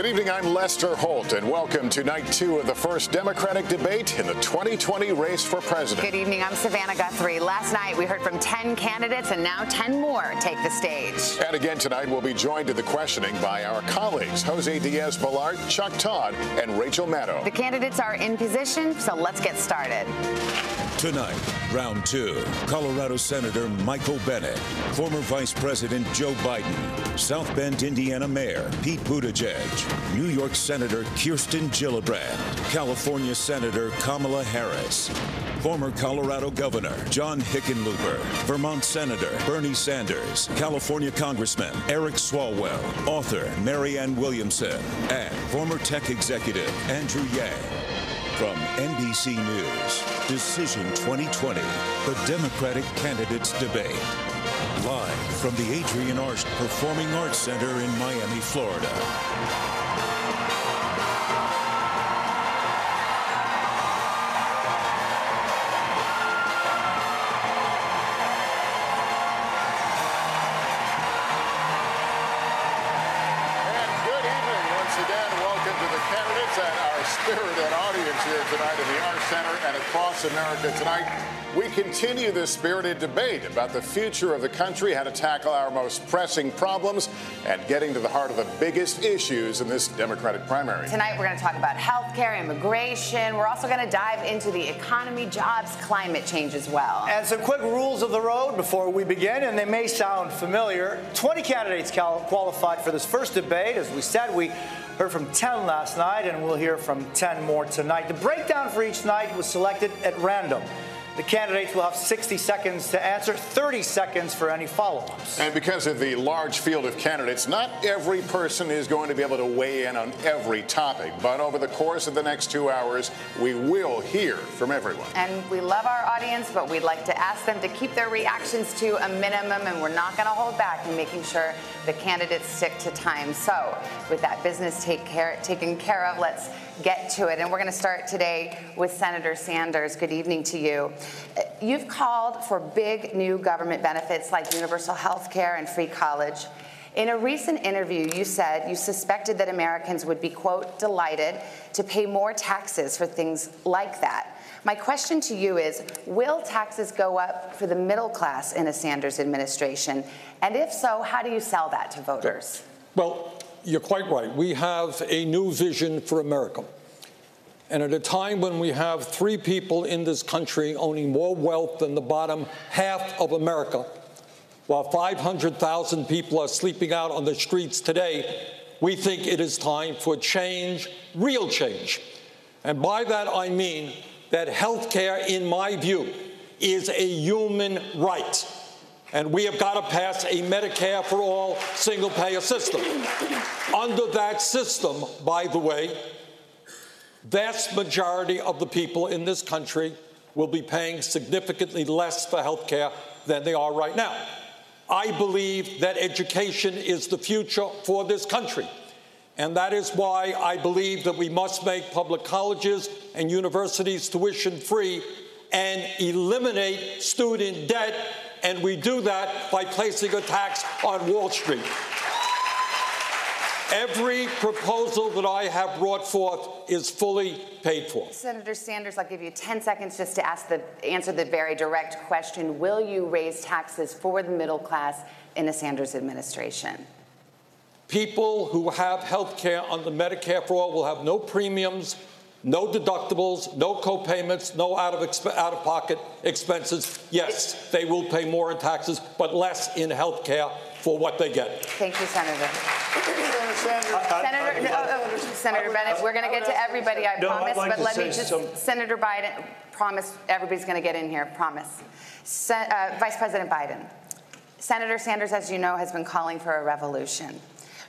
Good evening. I'm Lester Holt, and welcome to night two of the first Democratic debate in the 2020 race for president. Good evening. I'm Savannah Guthrie. Last night we heard from 10 candidates, and now 10 more take the stage. And again tonight, we'll be joined to the questioning by our colleagues Jose Diaz Balart, Chuck Todd, and Rachel Maddow. The candidates are in position, so let's get started. Tonight, round two, Colorado Senator Michael Bennet, former Vice President Joe Biden, South Bend, Indiana Mayor Pete Buttigieg, New York Senator Kirsten Gillibrand, California Senator Kamala Harris, former Colorado Governor John Hickenlooper, Vermont Senator Bernie Sanders, California Congressman Eric Swalwell, author Marianne Williamson, and former tech executive Andrew Yang. From NBC News, Decision 2020, the Democratic Candidates Debate. Live from the Adrienne Arsht Performing Arts Center in Miami, Florida. Across America tonight. We continue this spirited debate about the future of the country, how to tackle our most pressing problems, and getting to the heart of the biggest issues in this Democratic primary. Tonight we're going to talk about health care, immigration. We're also going to dive into the economy, jobs, climate change as well. And some quick rules of the road before we begin, and they may sound familiar. 20 candidates cal- qualified for this first debate. As we said, we heard from 10 last night, and we'll hear from 10 more tonight. The breakdown for each night was selected at random. The candidates will have 60 seconds to answer, 30 seconds for any follow ups. And because of the large field of candidates, not every person is going to be able to weigh in on every topic. But over the course of the next two hours, we will hear from everyone. And we love our audience, but we'd like to ask them to keep their reactions to a minimum, and we're not going to hold back in making sure the candidates stick to time. So, with that business take care, taken care of, let's get to it. And we're going to start today with Senator Sanders. Good evening to you. You've called for big new government benefits like universal health care and free college. In a recent interview, you said you suspected that Americans would be, quote, delighted to pay more taxes for things like that. My question to you is Will taxes go up for the middle class in a Sanders administration? And if so, how do you sell that to voters? Well, you're quite right. We have a new vision for America. And at a time when we have three people in this country owning more wealth than the bottom half of America, while 500,000 people are sleeping out on the streets today, we think it is time for change, real change. And by that I mean that health care, in my view, is a human right. And we have got to pass a Medicare for all single payer system. Under that system, by the way, vast majority of the people in this country will be paying significantly less for health care than they are right now. I believe that education is the future for this country. And that is why I believe that we must make public colleges and universities tuition free and eliminate student debt. And we do that by placing a tax on Wall Street. Every proposal that I have brought forth is fully paid for. Senator Sanders, I'll give you 10 seconds just to ask the, answer the very direct question Will you raise taxes for the middle class in a Sanders administration? People who have health care under Medicare for all will have no premiums, no deductibles, no co-payments, no out of, exp- out of pocket expenses. Yes, they will pay more in taxes, but less in health care for what they get. Thank you, Senator. Senator, no, oh, Senator Bennet, we're going to get to everybody, I No, promise, like but let me just, some- Senator Biden, promise, everybody's going to get in here, promise. Se- uh, Vice President Biden, Senator Sanders, as you know, has been calling for a revolution.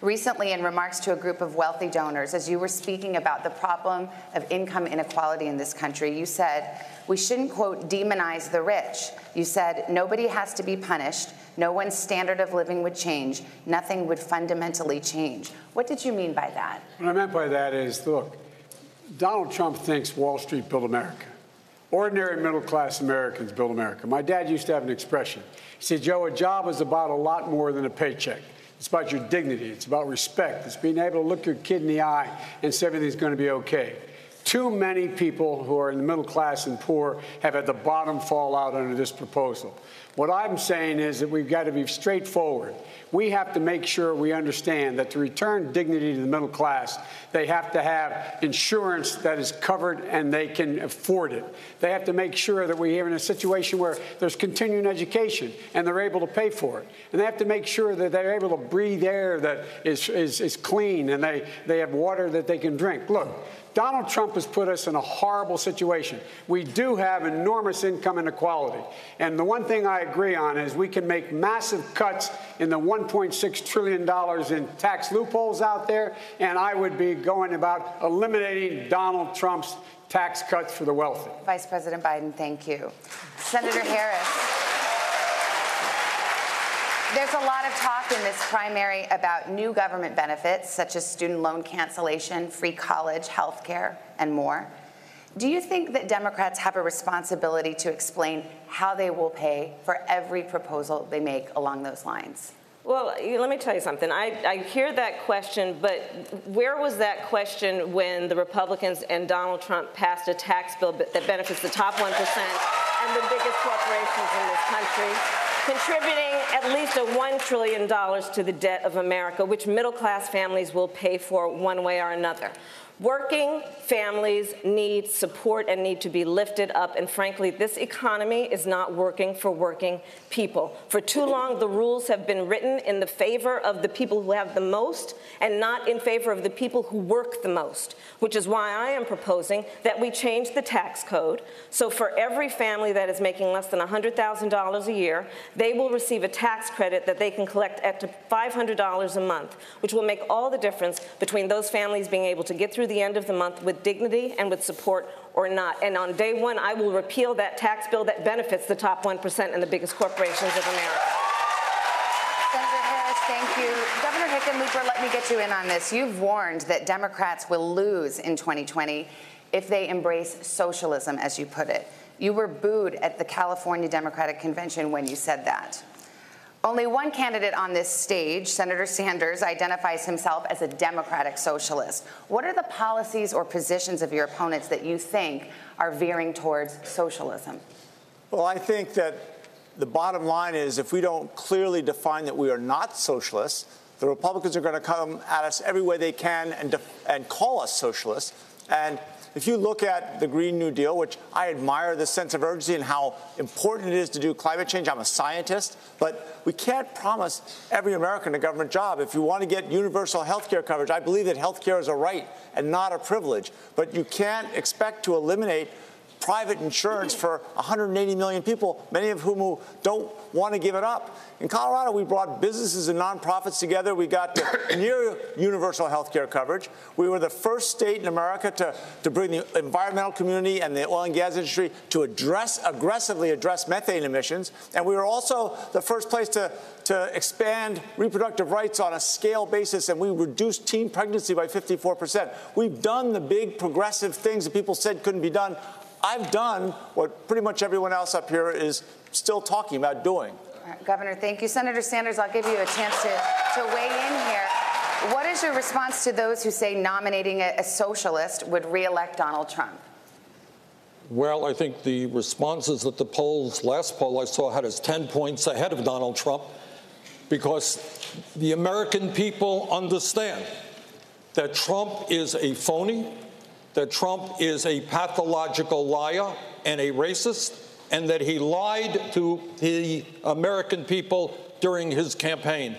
Recently, in remarks to a group of wealthy donors, as you were speaking about the problem of income inequality in this country, you said, we shouldn't, quote, demonize the rich. You said, nobody has to be punished. No one's standard of living would change. Nothing would fundamentally change. What did you mean by that? What I meant by that is, look, Donald Trump thinks Wall Street built America. Ordinary middle class Americans build America. My dad used to have an expression. He said, Joe, a job is about a lot more than a paycheck. It's about your dignity. It's about respect. It's being able to look your kid in the eye and say everything's going to be okay. Too many people who are in the middle class and poor have had the bottom fall out under this proposal. What I'm saying is that we've got to be straightforward. We have to make sure we understand that to return dignity to the middle class, they have to have insurance that is covered and they can afford it. They have to make sure that we are in a situation where there's continuing education and they're able to pay for it. And they have to make sure that they're able to breathe air that is, is, is clean and they, they have water that they can drink. Look, Donald Trump has put us in a horrible situation. We do have enormous income inequality. And the one thing I agree on is we can make massive cuts in the $1.6 trillion in tax loopholes out there. And I would be going about eliminating Donald Trump's tax cuts for the wealthy. Vice President Biden, thank you. Senator Harris. There's a lot of talk in this primary about new government benefits, such as student loan cancellation, free college, health care, and more. Do you think that Democrats have a responsibility to explain how they will pay for every proposal they make along those lines? Well, let me tell you something. I, I, hear that question, but where was that question when the Republicans and Donald Trump passed a tax bill that benefits the top 1% and the biggest corporations in this country? contributing at least a $1 trillion to the debt of America, which middle class families will pay for one way or another. Working families need support and need to be lifted up. And frankly, this economy is not working for working people. For too long, the rules have been written in the favor of the people who have the most and not in favor of the people who work the most, which is why I am proposing that we change the tax code. So for every family that is making less than $100,000 a year, they will receive a tax credit that they can collect up to $500 a month, which will make all the difference between those families being able to get through the end of the month with dignity and with support or not. And on day one, I will repeal that tax bill that benefits the top 1% and the biggest corporations of America. Senator Harris, thank you. Governor Hickenlooper, let me get you in on this. You've warned that Democrats will lose in 2020 if they embrace socialism, as you put it. You were booed at the California Democratic Convention when you said that. Only one candidate on this stage, Senator Sanders, identifies himself as a democratic socialist. What are the policies or positions of your opponents that you think are veering towards socialism? Well, I think that the bottom line is if we don't clearly define that we are not socialists, the Republicans are going to come at us every way they can and, and call us socialists. And if you look at the Green New Deal, which I admire the sense of urgency and how important it is to do climate change, I'm a scientist, but we can't promise every American a government job. If you want to get universal health care coverage, I believe that health care is a right and not a privilege. But you can't expect to eliminate private insurance for 180 million people, many of whom don't want to give it up. In Colorado, we brought businesses and nonprofits together. We got near universal health care coverage. We were the first state in America to, to bring the environmental community and the oil and gas industry to address, aggressively address methane emissions. And we were also the first place to, to expand reproductive rights on a scale basis, and we reduced teen pregnancy by 54%. We've done the big progressive things that people said couldn't be done. I've done what pretty much everyone else up here is still talking about doing. Right, Governor, thank you. Senator Sanders, I'll give you a chance to, to weigh in here. What is your response to those who say nominating a, a socialist would reelect Donald Trump? Well, I think the responses that the polls, last poll I saw, had us 10 points ahead of Donald Trump because the American people understand that Trump is a phony, that Trump is a pathological liar and a racist, and that he lied to the American people during his campaign.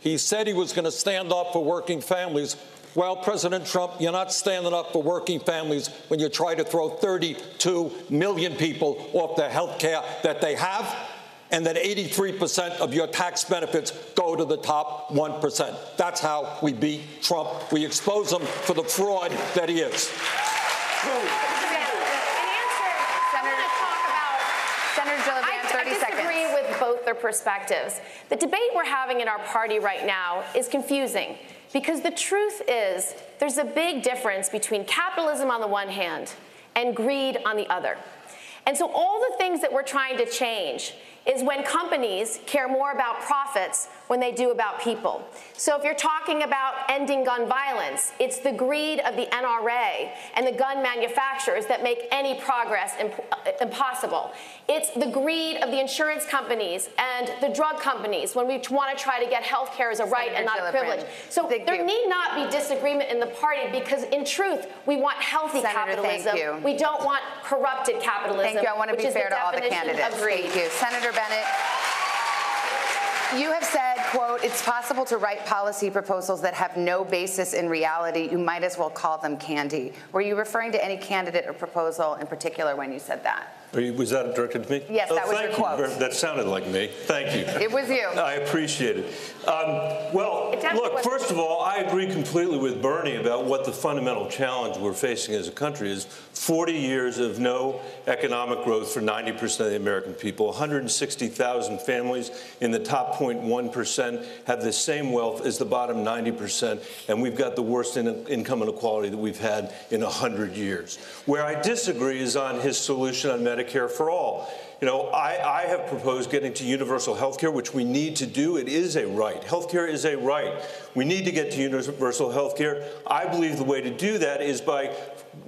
He said he was going to stand up for working families. Well, President Trump, you're not standing up for working families when you try to throw 32 million people off the health care that they have and that 83% of your tax benefits go to the top 1%. That's how we beat Trump. We expose him for the fraud that he is. I agree with both their perspectives. The debate we're having in our party right now is confusing because the truth is there's a big difference between capitalism on the one hand and greed on the other. And so all the things that we're trying to change is when companies care more about profits when they do about people. So if you're talking about ending gun violence, it's the greed of the NRA and the gun manufacturers that make any progress imp- uh, impossible. It's the greed of the insurance companies and the drug companies when we want to try to get health care as a right Senator and not a privilege. So thank there you. need not be disagreement in the party because in truth, we want healthy Senator, thank capitalism. you. We don't want corrupted capitalism. Thank you. I want to be fair to all the candidates. Thank you. Senator Bennet. You have said, quote, it's possible to write policy proposals that have no basis in reality. You might as well call them candy. Were you referring to any candidate or proposal in particular when you said that? You- Was that directed to me? Yes, Oh, that was your you. quote. That sounded like me. Thank you. It was you. I appreciate it. Um, well, look, first of all, I agree completely with Bernie about what the fundamental challenge we're facing as a country is 40 years of no economic growth for 90% of the American people. 160,000 families in the top 0.1% have the same wealth as the bottom 90%, and we've got the worst in- income inequality that we've had in 100 years. Where I disagree is on his solution on Medicare for all. You know, I, I have proposed getting to universal health care, which we need to do. It is a right. Health care is a right. We need to get to universal health care. I believe the way to do that is by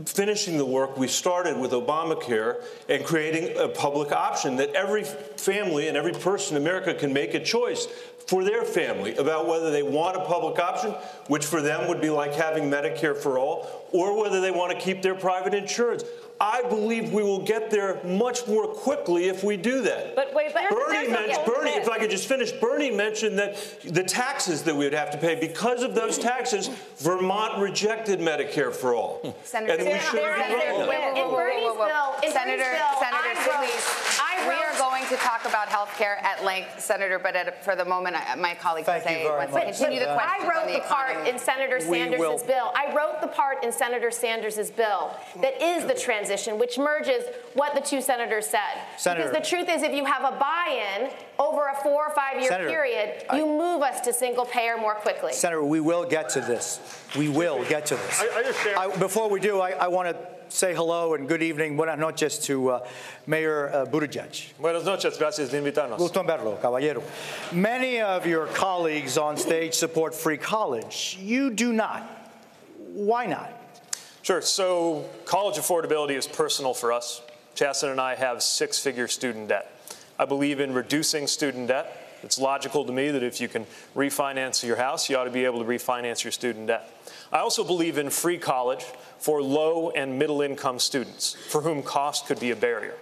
finishing the work we started with Obamacare and creating a public option that every family and every person in America can make a choice for their family about whether they want a public option, which for them would be like having Medicare for all, or whether they want to keep their private insurance. I believe we will get there much more quickly if we do that. But wait, but Bernie there's a mentioned, Bernie, if I could just finish, Bernie mentioned that the taxes that we would have to pay because of those taxes, Vermont rejected Medicare for all. Senator, and we should there have is done a- that. Wait, wait, wait, In wait, Bernie's wait, wait. bill- in Senator, Bernie's bill, Senator, I wrote- please. I we are going to talk about health care at length, Senator, but at, for the moment, I- my colleague Thank you Jose very wants much. to continue the uh, question. I wrote the part in Senator Sanders' bill. I wrote the part in Senator Sanders' bill that is the transition, which merges what the two senators said. Senator- because the truth is, if you have a buy-in over a four or five-year Senator, period, I- you move us to single payer more quickly. Senator, we will get to this. We will get to this. I- I understand. I- before we do, I, I want to say hello and good evening, buenas noches to uh, Mayor uh, Buttigieg. Buenas noches, gracias de invitarnos. Gusto en verlo, caballero. Many of your colleagues on stage support free college. You do not. Why not? Sure. So, college affordability is personal for us. Chasten and I have six figure student debt. I believe in reducing student debt. It's logical to me that if you can refinance your house, you ought to be able to refinance your student debt. I also believe in free college for low and middle income students for whom cost could be a barrier.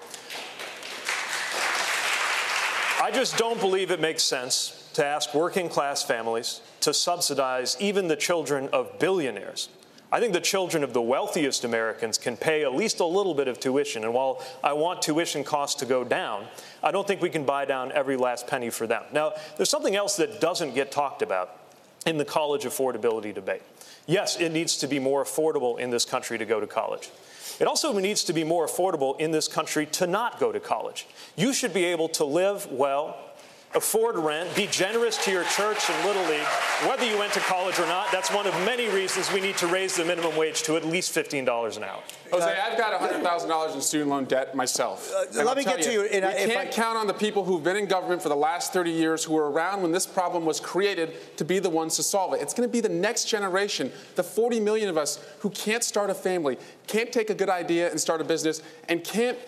I just don't believe it makes sense to ask working class families to subsidize even the children of billionaires. I think the children of the wealthiest Americans can pay at least a little bit of tuition. And while I want tuition costs to go down, I don't think we can buy down every last penny for them. Now, there's something else that doesn't get talked about in the college affordability debate. Yes, it needs to be more affordable in this country to go to college. It also needs to be more affordable in this country to not go to college. You should be able to live well, afford rent, be generous to your church and Little League, whether you went to college or not. That's one of many reasons we need to raise the minimum wage to at least $15 an hour. Jose, I've got $100,000 in student loan debt myself. Uh, and let I'll me tell get to you, and we I- can't I- count on the people who've been in government for the last 30 years who were around when this problem was created to be the ones to solve it. It's going to be the next generation, the 40 million of us who can't start a family, can't take a good idea and start a business, and can't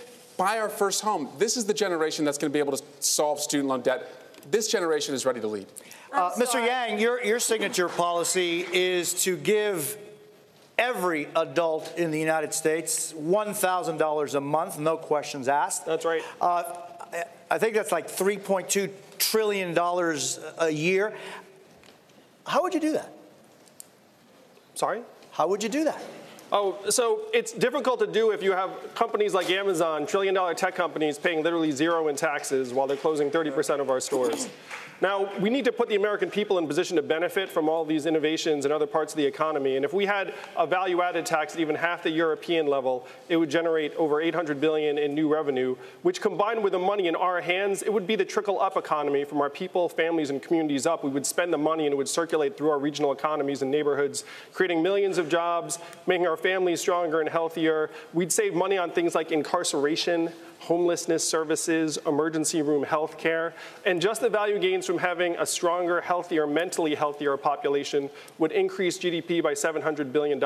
buy our first home. This is the generation that's going to be able to solve student loan debt. This generation is ready to lead. Uh, Mr. Yang, your, your signature policy is to give every adult in the United States $1,000 a month, no questions asked. That's right. Uh, I- I think that's like $3.2 trillion a year. How would you do that? Sorry? How would you do that? Oh, so it's difficult to do if you have companies like Amazon, trillion dollar tech companies paying literally zero in taxes while they're closing 30% of our stores. Now, we need to put the American people in position to benefit from all these innovations in other parts of the economy. And if we had a value added tax at even half the European level, it would generate over 800 billion in new revenue, which combined with the money in our hands, it would be the trickle up economy from our people, families, and communities up. We would spend the money and it would circulate through our regional economies and neighborhoods, creating millions of jobs, making our families stronger and healthier. We'd save money on things like incarceration, homelessness services, emergency room health care, and just the value gains from having a stronger, healthier, mentally healthier population would increase GDP by $700 billion.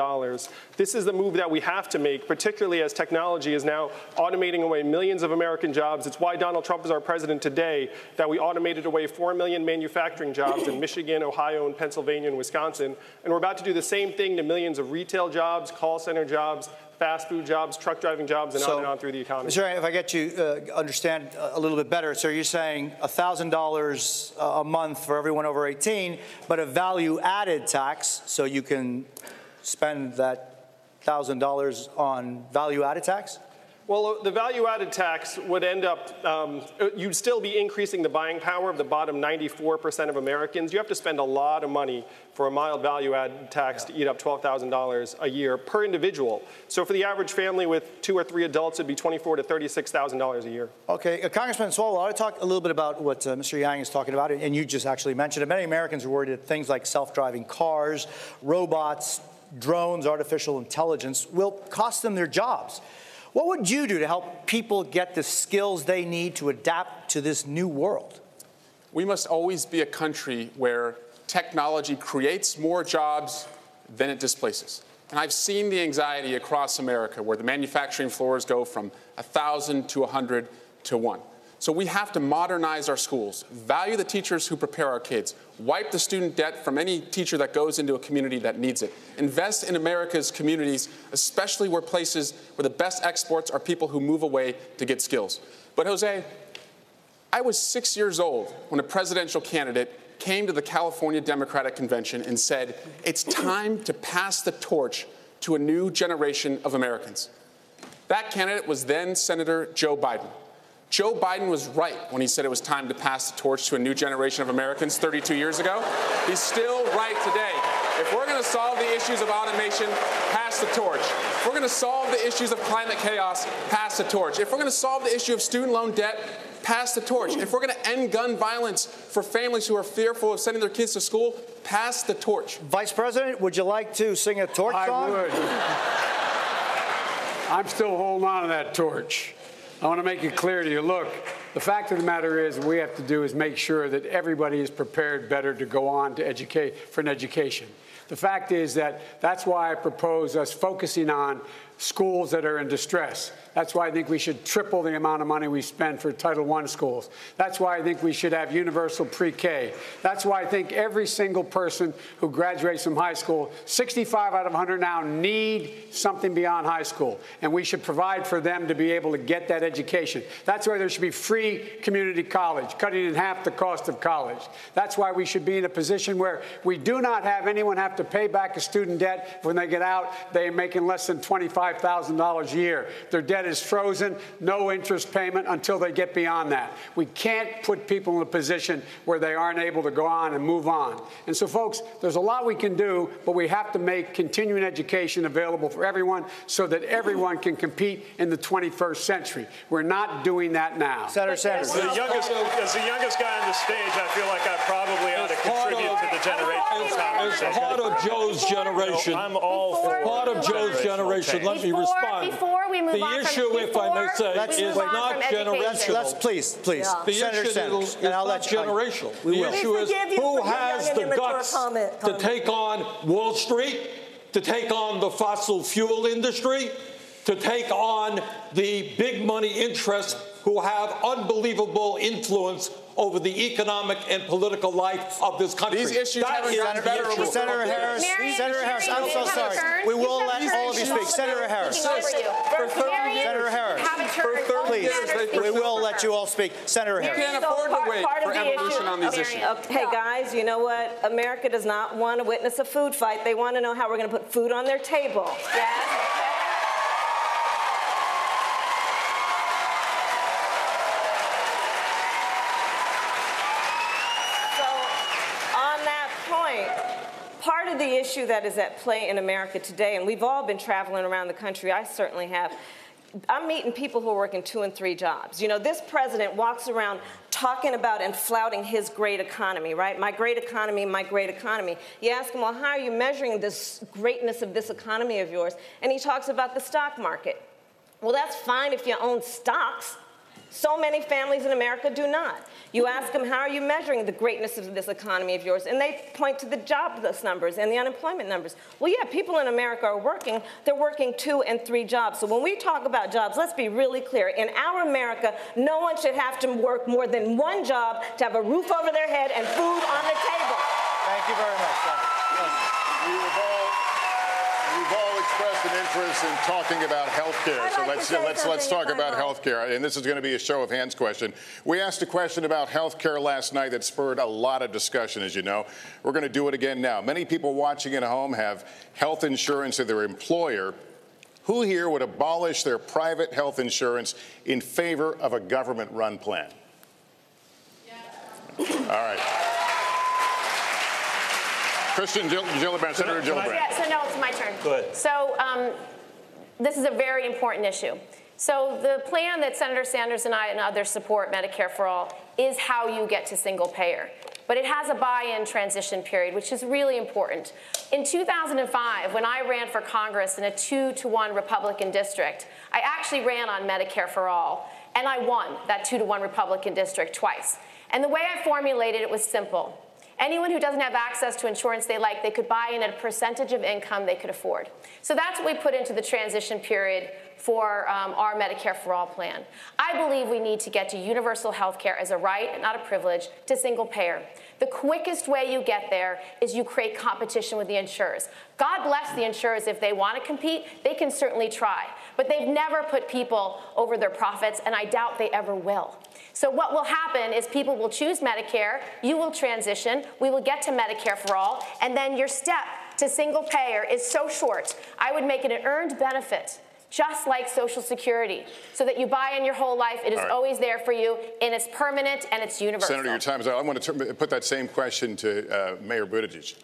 This is the move that we have to make, particularly as technology is now automating away millions of American jobs. It's why Donald Trump is our president today, that we automated away 4 million manufacturing jobs in Michigan, Ohio, and Pennsylvania and Wisconsin. And we're about to do the same thing to millions of retail jobs, call center jobs, fast food jobs, truck driving jobs, and So, on and on through the economy. Yang, if I get you uh, understand a little bit better, so you're saying $1,000 a month for everyone over 18, but a value added tax, so you can spend that $1,000 on value added tax? Well, the value added tax would end up, um, you'd still be increasing the buying power of the bottom 94% of Americans. You have to spend a lot of money for a mild value added tax to eat up $12,000 a year per individual. So for the average family with two or three adults, it'd be $24,000 to $36,000 a year. Okay, uh, Congressman Swalwell, I want to talk a little bit about what uh, Mr. Yang is talking about, and you just actually mentioned it. Many Americans are worried that things like self-driving cars, robots, drones, artificial intelligence will cost them their jobs. What would you do to help people get the skills they need to adapt to this new world? We must always be a country where technology creates more jobs than it displaces. And I've seen the anxiety across America where the manufacturing floors go from 1,000 to 100 to 1. So we have to modernize our schools, value the teachers who prepare our kids, wipe the student debt from any teacher that goes into a community that needs it, invest in America's communities, especially where places where the best exports are people who move away to get skills. But Jose, I was six years old when a presidential candidate came to the California Democratic Convention and said, It's time to pass the torch to a new generation of Americans. That candidate was then Senator Joe Biden. Joe Biden was right when he said it was time to pass the torch to a new generation of Americans 32 years ago. He's still right today. If we're going to solve the issues of automation, pass the torch. If we're going to solve the issues of climate chaos, pass the torch. If we're going to solve the issue of student loan debt, pass the torch. If we're going to end gun violence for families who are fearful of sending their kids to school, pass the torch. Vice President, would you like to sing a torch I song? would. I'm still holding on to that torch. I want to make it clear to you look, the fact of the matter is, what we have to do is make sure that everybody is prepared better to go on to educate for an education. The fact is that that's why I propose us focusing on schools that are in distress. That's why I think we should triple the amount of money we spend for Title I schools. That's why I think we should have universal pre K. That's why I think every single person who graduates from high school, 65 out of 100 now, need something beyond high school. And we should provide for them to be able to get that education. That's why there should be free community college, cutting in half the cost of college. That's why we should be in a position where we do not have anyone have to pay back a student debt when they get out. They are making less than $25,000 a year. Their debt is frozen, no interest payment until they get beyond that. We can't put people in a position where they aren't able to go on and move on. And so, folks, there's a lot we can do, but we have to make continuing education available for everyone so that everyone can compete in the 21st century. We're not doing that now. Senator Sanders. As the youngest, as the youngest guy on the stage, I feel like I probably ought to contribute to the generational As conversation. part of Joe's generation, I'm all for part of Joe's generation, let me respond. before we move the on from- issue, if I may before say, we is move on not from education. generational. Let's, please, please. The Senator issue Sanders, is and I'll not let you. generational. We the will. issue is you who has the guts comment, to take on Wall Street, to take on the fossil fuel industry, to take on the big money interests who have unbelievable influence over the economic and political life of this country. These issues That haven't gotten better issue. Senator Harris, Marianne, Senator Harris, I'm Marianne, so you sorry. turn. We will let turn. all of you speak. Senator Harris. speaking. For 30 Marianne, Senator Harris. you have a. For All 30 the years, We will let you all speak. Senator Harris. We can't afford to wait for of evolution on these Okay, issues. Hey, guys, you know what? America does not want to witness a food fight. They want to know how we're going to put food on their table. Yes. So, on that point, part of the issue that is at play in America today, and we've all been traveling around the country, I certainly have, I'm meeting people who are working two and three jobs. You know, this president walks around talking about and flouting his great economy, right? My great economy, my great economy. You ask him, well, how are you measuring this greatness of this economy of yours? And he talks about the stock market. Well, that's fine if you own stocks. So many families in America do not. You ask them, how are you measuring the greatness of this economy of yours? And they point to the jobless numbers and the unemployment numbers. Well, yeah, people in America are working. They're working two and three jobs. So when we talk about jobs, let's be really clear. In our America, no one should have to work more than one job to have a roof over their head and food on the table. Thank you very much, Senator. You've all, you've all expressed an interest in talking about health care. I'd So like to let's let's let's talk about might. health care. And this is going to be a show of hands question. We asked a question about health care last night that spurred a lot of discussion, as you know. We're going to do it again now. Many people watching at home have health insurance of their employer. Who here would abolish their private health insurance in favor of a government run plan? All right. Kirsten Gill- Gillibrand, Senator Gillibrand. Yeah, so no, it's my turn. Go ahead. So um, this is a very important issue. So the plan that Senator Sanders and I and others support, Medicare for All, is how you get to single payer. But it has a buy-in transition period, which is really important. In 2005, when I ran for Congress in a two to one Republican district, I actually ran on Medicare for All, and I won that two to one Republican district twice. And the way I formulated it was simple. Anyone who doesn't have access to insurance they like, they could buy in at a percentage of income they could afford. So that's what we put into the transition period for um, our Medicare for All plan. I believe we need to get to universal health care as a right not a privilege to single payer. The quickest way you get there is you create competition with the insurers. God bless the insurers if they want to compete, they can certainly try. But they've never put people over their profits, and I doubt they ever will. So what will happen is people will choose Medicare, you will transition, we will get to Medicare for all, and then your step to single payer is so short. I would make it an earned benefit. Just like Social Security, so that you buy in your whole life, it is All right. always there for you, and it's permanent and it's universal. Senator, your time is up. I want to put that same question to uh, Mayor Buttigieg.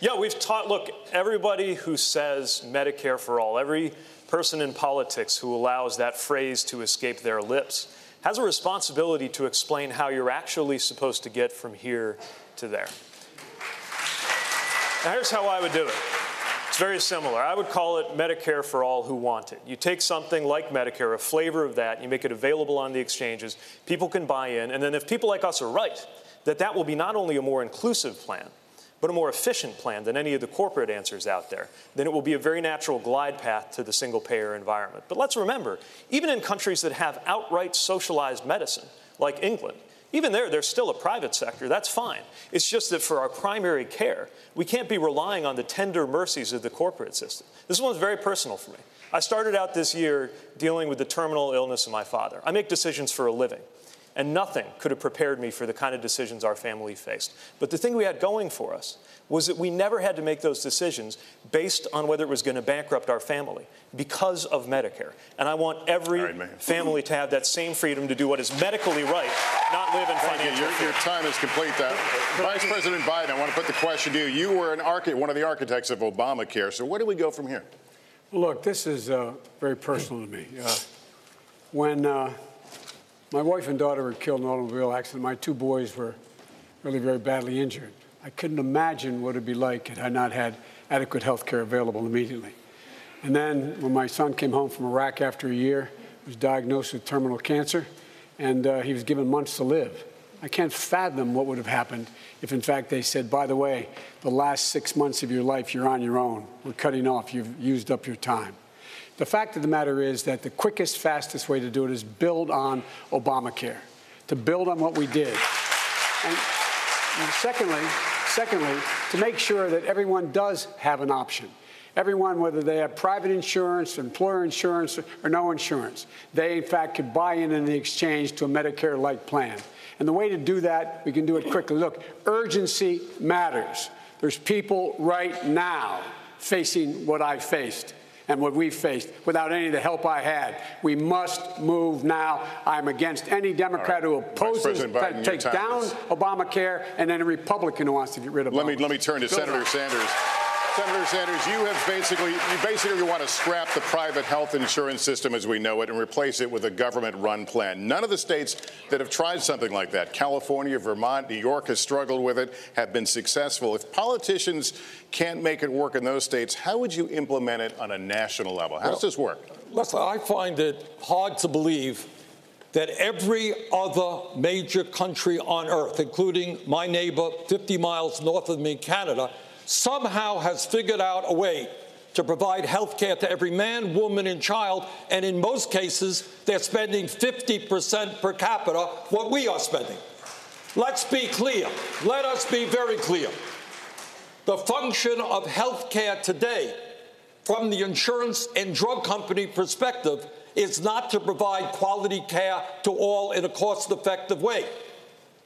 Yeah, we've taught, look, everybody who says Medicare for all, every person in politics who allows that phrase to escape their lips, has a responsibility to explain how you're actually supposed to get from here to there. Now, here's how I would do it. It's very similar. I would call it Medicare for all who want it. You take something like Medicare, a flavor of that, you make it available on the exchanges, people can buy in, and then if people like us are right, that that will be not only a more inclusive plan, but a more efficient plan than any of the corporate answers out there, then it will be a very natural glide path to the single payer environment. But let's remember, even in countries that have outright socialized medicine, like England, even there, there's still a private sector. That's fine. It's just that for our primary care, we can't be relying on the tender mercies of the corporate system. This one's very personal for me. I started out this year dealing with the terminal illness of my father. I make decisions for a living, and nothing could have prepared me for the kind of decisions our family faced. But the thing we had going for us was that we never had to make those decisions based on whether it was going to bankrupt our family because of Medicare. And I want every family to have that same freedom to do what is medically right, not live in Thank you. financial Your, fear. your time is complete. That Vice President Biden, I want to put the question to you. You were an archi- one of the architects of Obamacare. So where do we go from here? Look, this is uh, very personal to me. Uh, when uh, my wife and daughter were killed in an automobile accident, my two boys were really very badly injured. I couldn't imagine what it'd be like had I not had adequate health care available immediately. And then when my son came home from Iraq after a year, he was diagnosed with terminal cancer, and uh, he was given months to live. I can't fathom what would have happened if, in fact, they said, by the way, the last six months of your life, you're on your own. We're cutting off. You've used up your time. The fact of the matter is that the quickest, fastest way to do it is build on Obamacare, to build on what we did. And, and secondly, secondly, to make sure that everyone does have an option. Everyone, whether they have private insurance, employer insurance, or no insurance, they in fact could buy in in the exchange to a Medicare like plan. And the way to do that, we can do it quickly. Look, urgency matters. There's people right now facing what I faced and what we faced without any of the help I had. We must move now. I'm against any Democrat who opposes, Biden, takes down is- Obamacare, and any Republican who wants to get rid of Let me let me turn to Go Senator on. Sanders. Senator Sanders, you have basically you basically want to scrap the private health insurance system as we know it and replace it with a government-run plan. None of the states that have tried something like that, California, Vermont, New York, has struggled with it, have been successful. If politicians can't make it work in those states, how would you implement it on a national level? How Well, does this work? Listen, I find it hard to believe that every other major country on earth, including my neighbor 50 miles north of me, Canada, somehow has figured out a way to provide health care to every man, woman, and child. And in most cases, they're spending 50% per capita what we are spending. Let's be clear. Let us be very clear. The function of health care today, from the insurance and drug company perspective, is not to provide quality care to all in a cost effective way.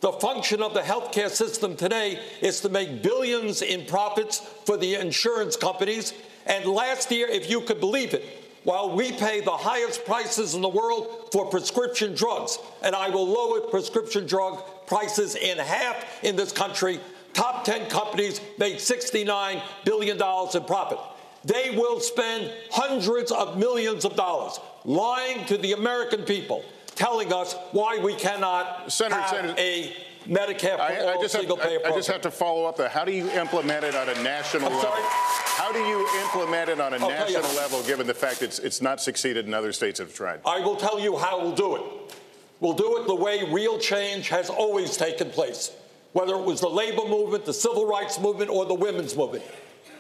The function of the healthcare system today is to make billions in profits for the insurance companies. And last year, if you could believe it, while we pay the highest prices in the world for prescription drugs, and I will lower prescription drug prices in half in this country, top 10 companies made $69 billion in profit. They will spend hundreds of millions of dollars lying to the American people, telling us why we cannot Senator have Sanders, a Medicare for I, I all just have, single payer I, I just have to follow up there. How do you implement it on a national level? How do you implement it on a I'll national level, given the fact it's it's not succeeded and other states have tried? I will tell you how we'll do it. We'll do it the way real change has always taken place, whether it was the labor movement, the civil rights movement, or the women's movement.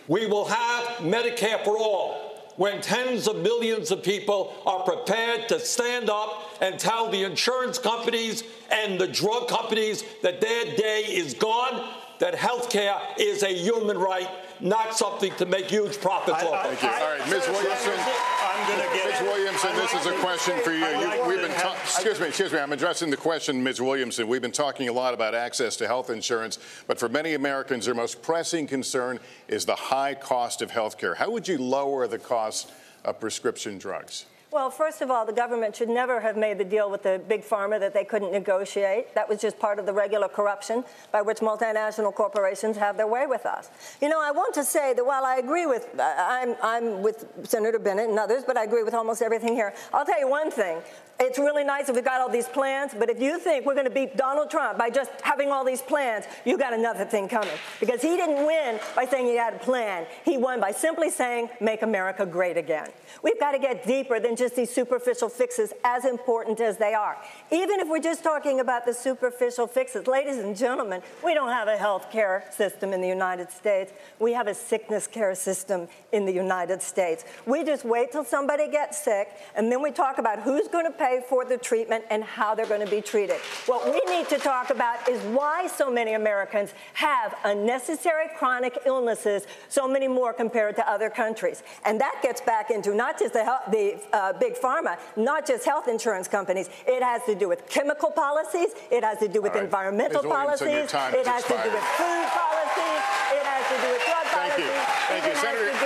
We will have Medicare for all when tens of millions of people are prepared to stand up and tell the insurance companies and the drug companies that their day is gone, that health care is a human right, not something to make huge profits off of. Thank you. All right, Ms. Williamson. I'm going to get Ms. Williamson, this is a question for you. You- We've been have- excuse me, excuse me. I'm addressing the question, Ms. Williamson. We've been talking a lot about access to health insurance, but for many Americans, their most pressing concern is the high cost of health care. How would you lower the cost of prescription drugs? Well, first of all, the government should never have made the deal with the big pharma that they couldn't negotiate. That was just part of the regular corruption by which multinational corporations have their way with us. You know, I want to say that while I agree with, uh, I'm, I'm with Senator Bennet and others, but I agree with almost everything here. I'll tell you one thing. It's really nice if we've got all these plans, but if you think we're going to beat Donald Trump by just having all these plans, you got another thing coming. Because he didn't win by saying he had a plan. He won by simply saying, make America great again. We've got to get deeper than just these superficial fixes, as important as they are. Even if we're just talking about the superficial fixes, ladies and gentlemen, we don't have a health care system in the United States. We have a sickness care system in the United States. We just wait till somebody gets sick, and then we talk about who's going to pay for the treatment and how they're going to be treated. What we need to talk about is why so many Americans have unnecessary chronic illnesses, so many more compared to other countries. And that gets back into not just the, health, the uh, big pharma, not just health insurance companies. It has to do with chemical policies. It has to do with right. environmental Ms. Policies. It has has to do with food policies. It has to do with drug Thank you. Thank it you. Senator-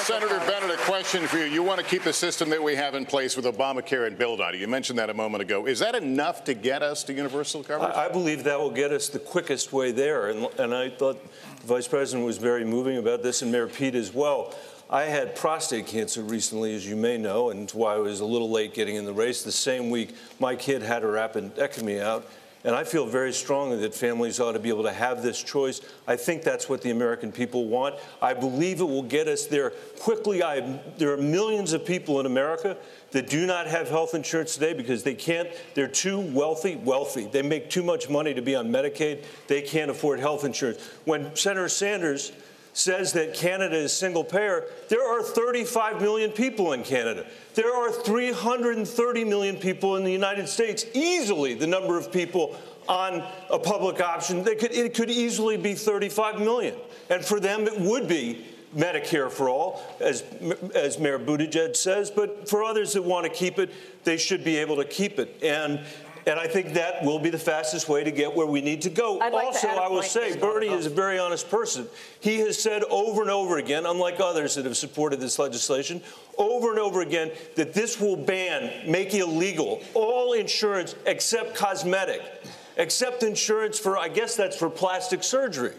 Senator. Bennet, a question for you. You want to keep the system that we have in place with Obamacare and build on it. You mentioned that a moment ago. Is that enough to get us to universal coverage? I I believe that will get us the quickest way there. And, and I thought the Vice President was very moving about this, and Mayor Pete as well. I had prostate cancer recently, as you may know, and why I was a little late getting in the race. The same week, my kid had her appendectomy out. And I feel very strongly that families ought to be able to have this choice. I think that's what the American people want. I believe it will get us there quickly. I, there are millions of people in America that do not have health insurance today because they can't, they're too wealthy, wealthy. They make too much money to be on Medicaid. They can't afford health insurance. When Senator Sanders says that Canada is single payer, there are 35 million people in Canada. There are 330 million people in the United States, easily the number of people on a public option. Could, it could easily be 35 million. And for them, it would be Medicare for all, as, as Mayor Buttigieg says. But for others that want to keep it, they should be able to keep it. And and I think that will be the fastest way to get where we need to go. I'd like to also, I will say, Bernie is a very honest person. He has said over and over again, unlike others that have supported this legislation, over and over again that this will ban, make illegal all insurance except cosmetic, except insurance for, I guess that's for plastic surgery.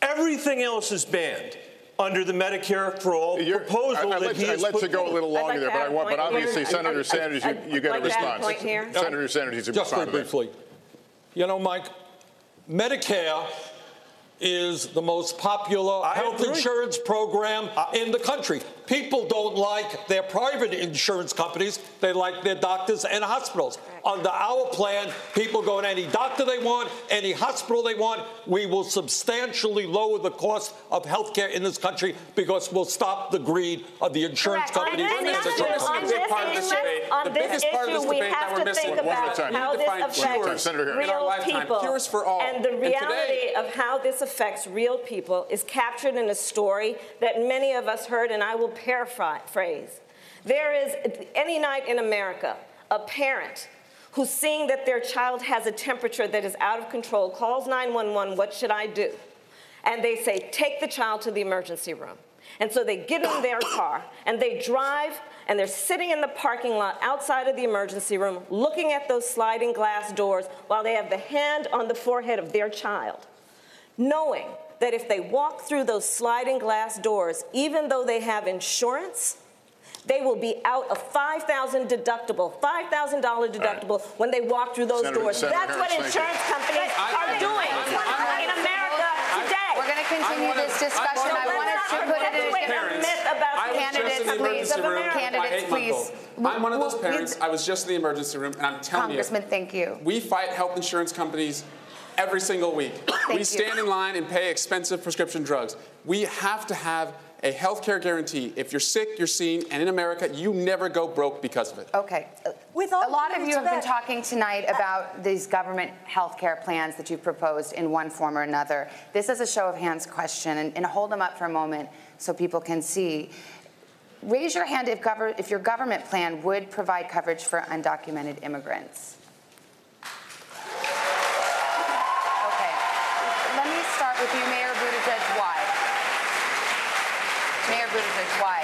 Everything else is banned under the Medicare for All You're- proposal I, I that let, he I let you go a little forward. longer there, but I want. But obviously, Senator Sanders, you, you get a like a response. point here. Senator Sanders, you Just very respond to briefly. You know, Mike, Medicare is the most popular I health agree. insurance program in the country. People don't like their private insurance companies, they like their doctors and hospitals. Under our plan, people go to any doctor they want, any hospital they want. We will substantially lower the cost of health care in this country because we'll stop the greed of the insurance Correct. companies. And and this the on this part of this issue- debate. on this biggest part of issue, we have to think one at a about how this affects cures. Senator Harris. In our real people. cures for all. And the And reality today- of how this affects real people is captured in a story that many of us heard, and I will paraphrase. There is, any night in America, a parent who's seeing that their child has a temperature that is out of control calls 911, what should I do? And they say, take the child to the emergency room. And so they get in their car and they drive and they're sitting in the parking lot outside of the emergency room looking at those sliding glass doors while they have the hand on the forehead of their child, knowing that if they walk through those sliding glass doors, even though they have insurance, they will be out a 5,000 deductible, $5,000 deductible when they walk through those Senator- doors. Senator That's what Harris, thank you. insurance companies I- are I- doing I- in America today. We're going to continue one of- this discussion. one of I those- want us to I'm put one it of those in. parents. myth about I Candidates, please. emergency room Candidates, eight-month-old. please. I'm one of those parents. I was just in the emergency room, and I'm telling Congressman, you, thank you. we fight health insurance companies every single week. we you. stand in line and pay expensive prescription drugs. We have to have a health care guarantee. If you're sick, you're seen, and in America, you never go broke because of it. Okay. With all a lot of you have been talking tonight uh, about these government health care plans that you've proposed in one form or another. This is a show of hands question, and, and hold them up for a moment so people can see. Raise your hand if, gover- if your government plan would provide coverage for undocumented immigrants. Okay. Let me start with you, Mayor Buttigieg. Why? Mayor Buttigieg, why?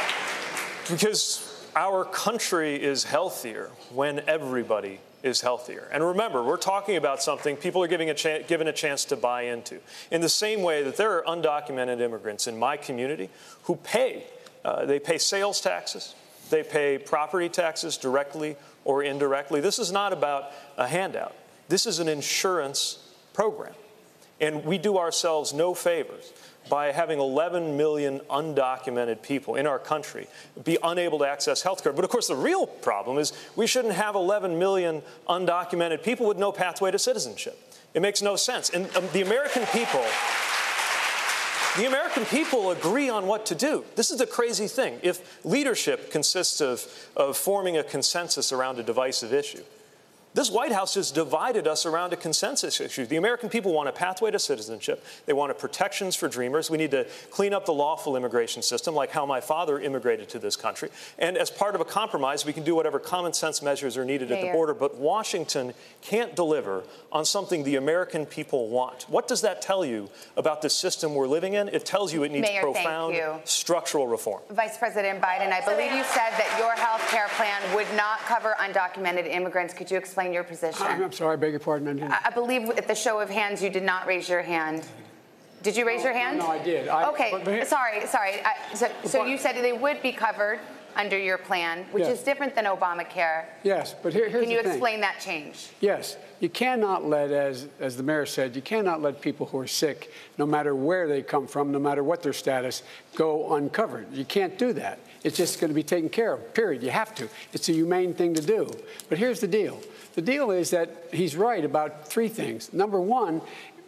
Because our country is healthier when everybody is healthier. And remember, we're talking about something people are giving a cha- given a chance to buy into. In the same way that there are undocumented immigrants in my community who pay, uh, they pay sales taxes, they pay property taxes directly or indirectly. This is not about a handout. This is an insurance program. And we do ourselves no favors by having 11 million undocumented people in our country be unable to access health care. But of course, the real problem is we shouldn't have 11 million undocumented people with no pathway to citizenship. It makes no sense. And um, the American people. The American people agree on what to do. This is the crazy thing. If leadership consists of, of forming a consensus around a divisive issue, this White House has divided us around a consensus issue. The American people want a pathway to citizenship. They want protections for dreamers. We need to clean up the lawful immigration system, like how my father immigrated to this country. And as part of a compromise, we can do whatever common sense measures are needed at the border. But Washington can't deliver on something the American people want. What does that tell you about the system we're living in? It tells you it needs Mayor, profound structural reform. Vice President Biden, I believe you said that your health care plan would not cover undocumented immigrants. Could you explain your position? I'm, I'm sorry, I beg your pardon. I believe at the show of hands, you did not raise your hand. Did you raise your hand? no, I did. I- okay, but- but- sorry, sorry. I, so, so you said they would be covered under your plan, which Yes. is different than Obamacare. Yes, but here, here's Can you explain that change? Yes, you cannot let, as, as the mayor said, you cannot let people who are sick, no matter where they come from, no matter what their status, go uncovered. You can't do that. It's just going to be taken care of, period. You have to. It's a humane thing to do. But here's the deal the deal is that he's right about three things. Number one,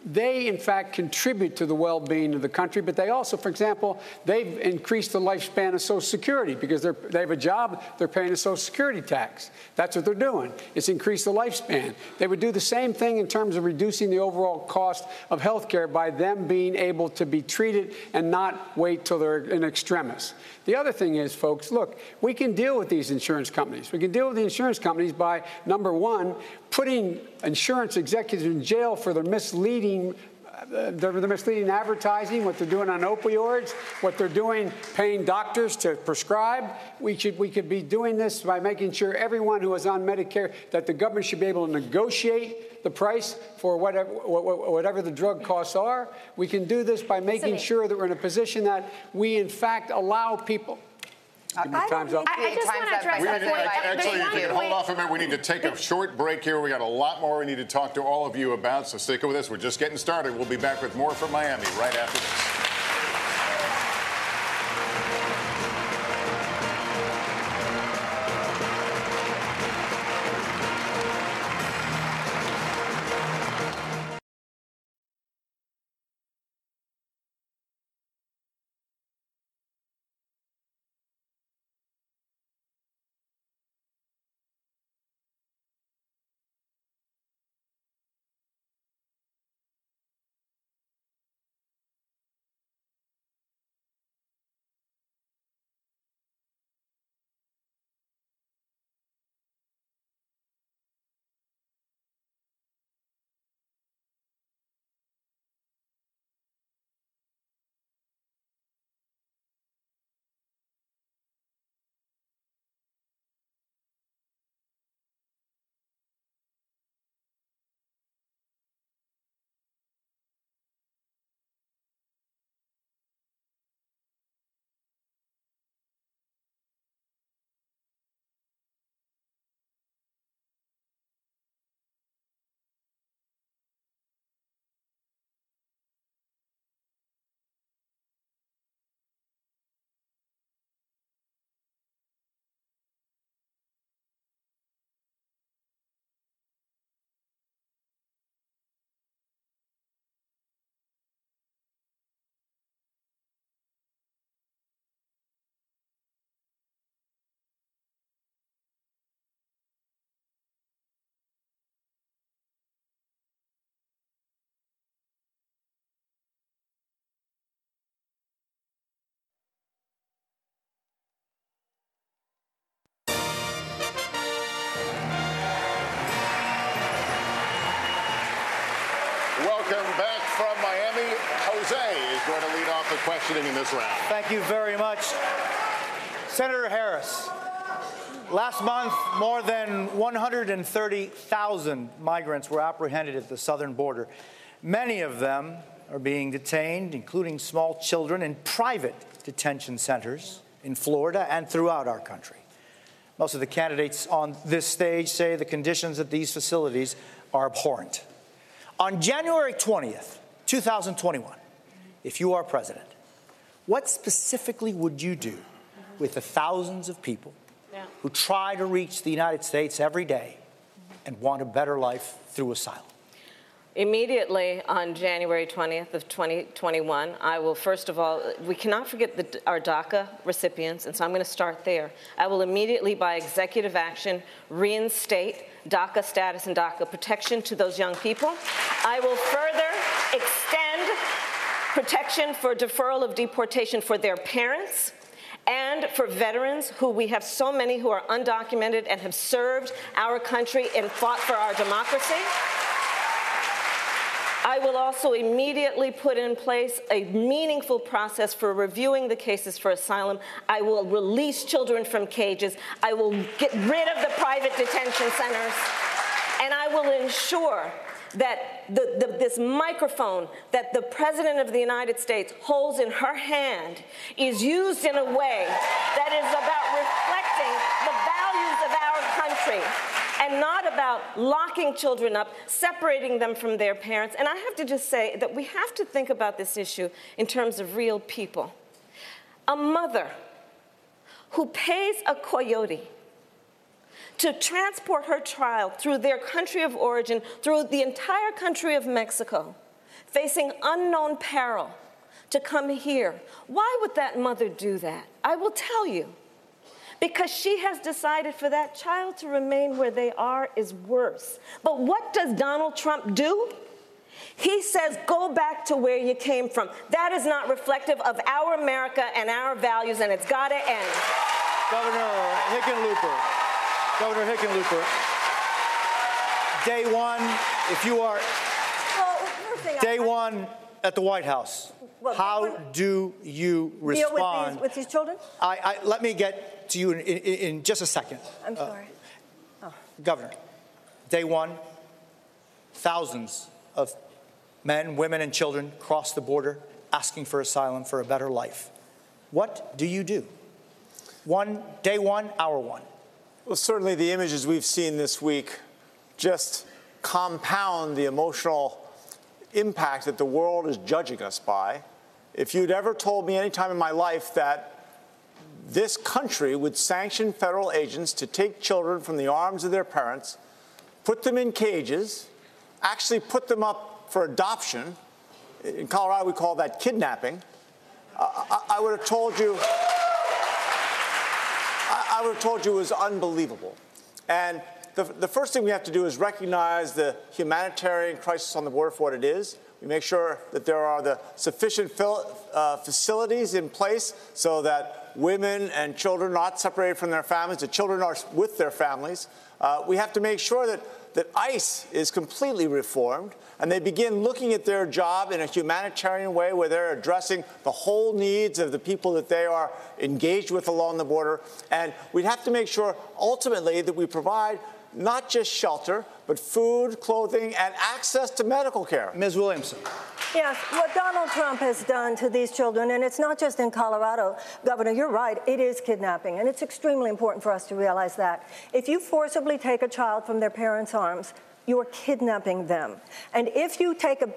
they, in fact, contribute to the well being of the country, but they also, for example, they've increased the lifespan of Social Security because they have a job, they're paying a Social Security tax. That's what they're doing. It's increased the lifespan. They would do the same thing in terms of reducing the overall cost of health care by them being able to be treated and not wait till they're in extremis. The other thing is, folks, look, we can deal with these insurance companies. We can deal with the insurance companies by, number one, putting insurance executives in jail for their misleading uh, misleading advertising, what they're doing on opioids, what they're doing paying doctors to prescribe. We should we could be doing this by making sure everyone who is on Medicare that the government should be able to negotiate the price for whatever whatever the drug costs are. We can do this by making sure that we're in a position that we in fact allow people I, time's up. I, I just want to address that point. Actually, if you can hold off a minute, we need to take a short break here. We got a lot more we need to talk to all of you about, so stick with us. We're just getting started. We'll be back with more from Miami right after this. This round. Thank you very much. Senator Harris, last month, more than 130,000 migrants were apprehended at the southern border. Many of them are being detained, including small children, in private detention centers in Florida and throughout our country. Most of the candidates on this stage say the conditions at these facilities are abhorrent. On January 20th, 2021, if you are president, what specifically would you do with the thousands of people yeah. who try to reach the United States every day and want a better life through asylum? Immediately on January 20th of 2021, I will first of all, we cannot forget the, our DACA recipients, and so I'm going to start there. I will immediately, by executive action, reinstate DACA status and DACA protection to those young people. I will further extend protection for deferral of deportation for their parents and for veterans who we have so many who are undocumented and have served our country and fought for our democracy. I will also immediately put in place a meaningful process for reviewing the cases for asylum. I will release children from cages. I will get rid of the private detention centers. And I will ensure that the, the, this microphone that the President of the United States holds in her hand is used in a way that is about reflecting the values of our country and not about locking children up, separating them from their parents. And I have to just say that we have to think about this issue in terms of real people. A mother who pays a coyote to transport her child through their country of origin, through the entire country of Mexico, facing unknown peril to come here. Why would that mother do that? I will tell you because she has decided for that child to remain where they are is worse. But what does Donald Trump do? He says, go back to where you came from. That is not reflective of our America and our values, and it's got to end. Governor Hickenlooper, Governor Hickenlooper, day one, if you are Day one at the White House. Well, How do you Deal with these, respond? with these children? I, I, let me get to you in, in, in just a second. I'm Uh, sorry. Governor, day one, thousands of men, women, and children cross the border asking for asylum for a better life. What do you do? One, day one, hour one. Well, certainly the images we've seen this week just compound the emotional impact that the world is judging us by. If you'd ever told me any time in my life that this country would sanction federal agents to take children from the arms of their parents, put them in cages, actually put them up for adoption, in Colorado we call that kidnapping, I, I, would have told you. I, would have told you was unbelievable. And the, the first thing we have to do is recognize the humanitarian crisis on the border for what it is. We make sure that there are the sufficient uh, facilities in place so that women and children are not separated from their families, the children are with their families. Uh, we have to make sure that, that ICE is completely reformed and they begin looking at their job in a humanitarian way where they're addressing the whole needs of the people that they are engaged with along the border. And we'd have to make sure ultimately that we provide not just shelter, but food, clothing, and access to medical care. Ms. Williamson. Yes, what Donald Trump has done to these children, and it's not just in Colorado, Governor, you're right, it is kidnapping, and it's extremely important for us to realize that. If you forcibly take a child from their parents' arms, you are kidnapping them. And if you take a,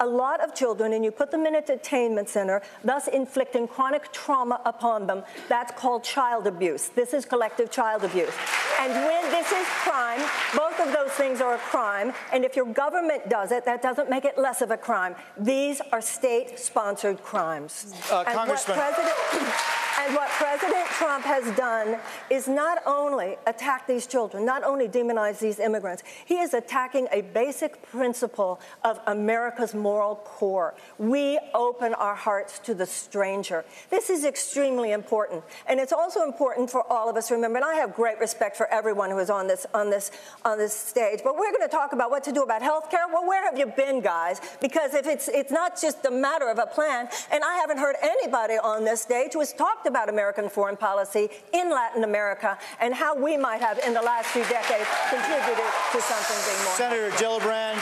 a lot of children and you put them in a detainment center, thus inflicting chronic trauma upon them, that's called child abuse. This is collective child abuse. And when this is crime, both of those things are a crime. And if your government does it, that doesn't make it less of a crime. These are state sponsored crimes. Uh, and Congressman. What President, and what President Trump has done is not only attack these children, not only demonize these immigrants, he is attacking a basic principle of America's moral core. We open our hearts to the stranger. This is extremely important. And it's also important for all of us to remember, and I have great respect for everyone who is on this, on this, on this stage, but we're going to talk about what to do about health care. Well, where have you been, guys? Because if it's, it's not just a matter of a plan, and I haven't heard anybody on this stage who has talked about American foreign policy in Latin America and how we might have, in the last few decades, contributed to something being more. Senator Gillibrand,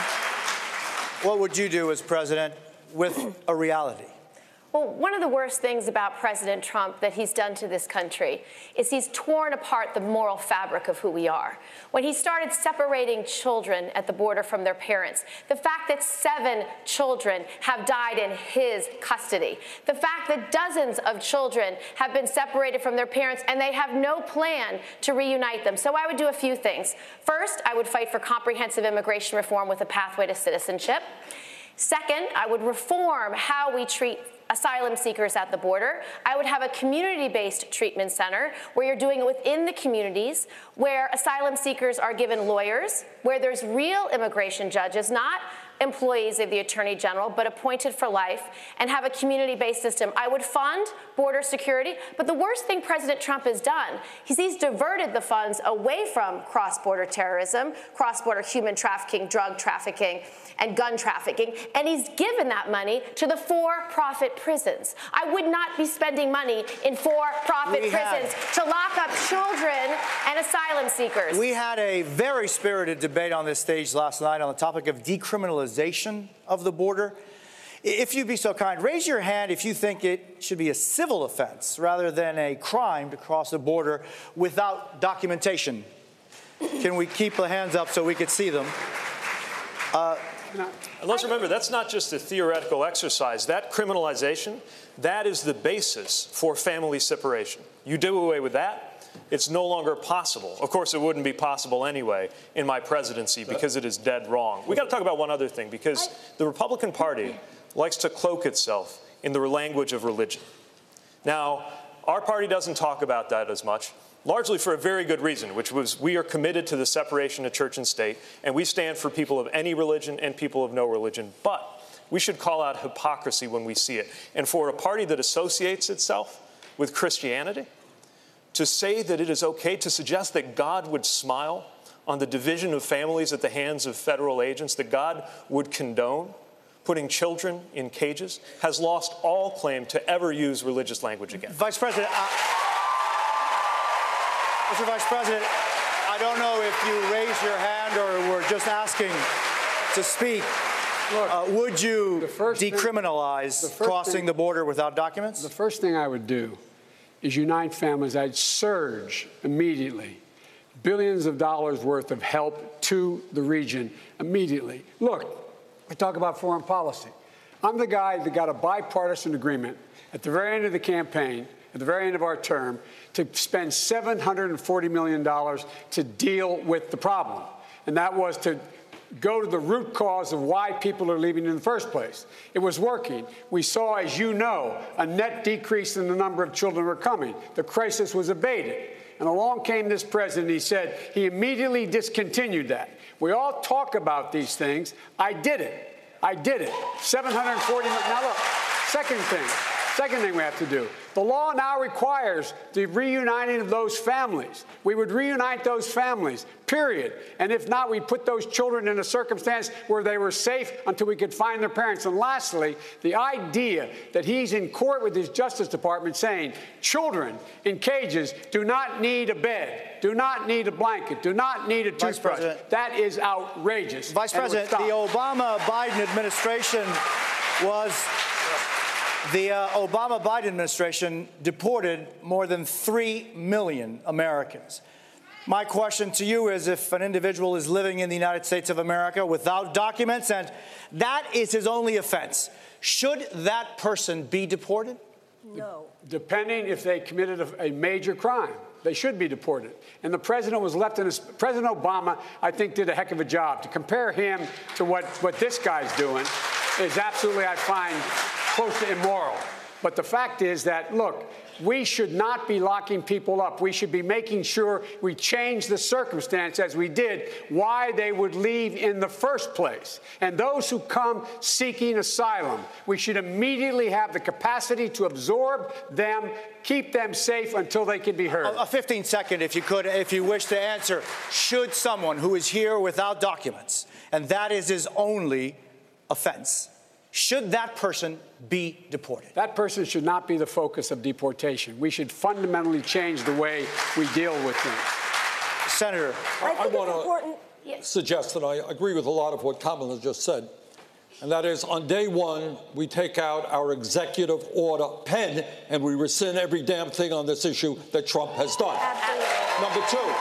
what would you do as president with a reality? Well, one of the worst things about President Trump that he's done to this country is he's torn apart the moral fabric of who we are. When he started separating children at the border from their parents, the fact that seven children have died in his custody, the fact that dozens of children have been separated from their parents and they have no plan to reunite them. So I would do a few things. First, I would fight for comprehensive immigration reform with a pathway to citizenship. Second, I would reform how we treat asylum seekers at the border. I would have a community based treatment center where you're doing it within the communities, where asylum seekers are given lawyers, where there's real immigration judges, not employees of the Attorney General, but appointed for life, and have a community based system. I would fund border security, but the worst thing President Trump has done is he's diverted the funds away from cross border terrorism, cross border human trafficking, drug trafficking, and gun trafficking, and he's given that money to the for profit prisons. I would not be spending money in for profit We have- prisons to lock up children and asylum seekers. We had a very spirited debate on this stage last night on the topic of decriminalization of the border. If you'd be so kind, raise your hand if you think it should be a civil offense rather than a crime to cross the border without documentation. Can we keep the hands up so we could see them? Uh, let's remember, that's not just a theoretical exercise. That criminalization, that is the basis for family separation. You do away with that, it's no longer possible. Of course, it wouldn't be possible anyway in my presidency because it is dead wrong. We got to talk about one other thing because the Republican Party likes to cloak itself in the language of religion. Now, our party doesn't talk about that as much, largely for a very good reason, which was we are committed to the separation of church and state, and we stand for people of any religion and people of no religion. But we should call out hypocrisy when we see it. And for a party that associates itself with Christianity, to say that it is okay to suggest that God would smile on the division of families at the hands of federal agents, that God would condone putting children in cages, has lost all claim to ever use religious language again. Vice President, uh, Mr. Vice President, I don't know if you raised your hand or were just asking to speak. Look, uh, would you decriminalize thing, the crossing thing, the border without documents? The first thing I would do is unite families. I'd surge immediately billions of dollars worth of help to the region immediately. Look, we talk about foreign policy. I'm the guy that got a bipartisan agreement at the very end of the campaign, at the very end of our term, to spend $740 million to deal with the problem. And that was to go to the root cause of why people are leaving in the first place. It was working. We saw, as you know, a net decrease in the number of children were coming. The crisis was abated. And along came this president. He said he immediately discontinued that. We all talk about these things. I did it. I did it. 740. Now look, second thing. Second thing we have to do the law now requires the reuniting of those families. We would reunite those families, period. And if not, we put those children in a circumstance where they were safe until we could find their parents. And lastly, the idea that he's in court with his Justice Department saying children in cages do not need a bed, do not need a blanket, do not need a toothbrush. That is outrageous. Vice President, the Obama Biden administration was the uh, Obama Biden administration deported more than 3 million Americans. My question to you is if an individual is living in the United States of America without documents and that is his only offense, should that person be deported? No. Depending if they committed a, a major crime. They should be deported. And the president was left in his. President Obama, I think, did a heck of a job. To compare him to what, what this guy's doing is absolutely, I find, close to immoral. But the fact is that, look, we should not be locking people up. We should be making sure we change the circumstance as we did, why they would leave in the first place. And those who come seeking asylum, we should immediately have the capacity to absorb them, keep them safe until they can be heard. A, a 15 second, if you could, if you wish to answer. Should someone who is here without documents, and that is his only offense, should that person be deported? That person should not be the focus of deportation. We should fundamentally change the way we deal with them. Senator, I, I want to suggest that I agree with a lot of what Kamala just said. And that is, on day one, we take out our executive order pen and we rescind every damn thing on this issue that Trump has done. Number two,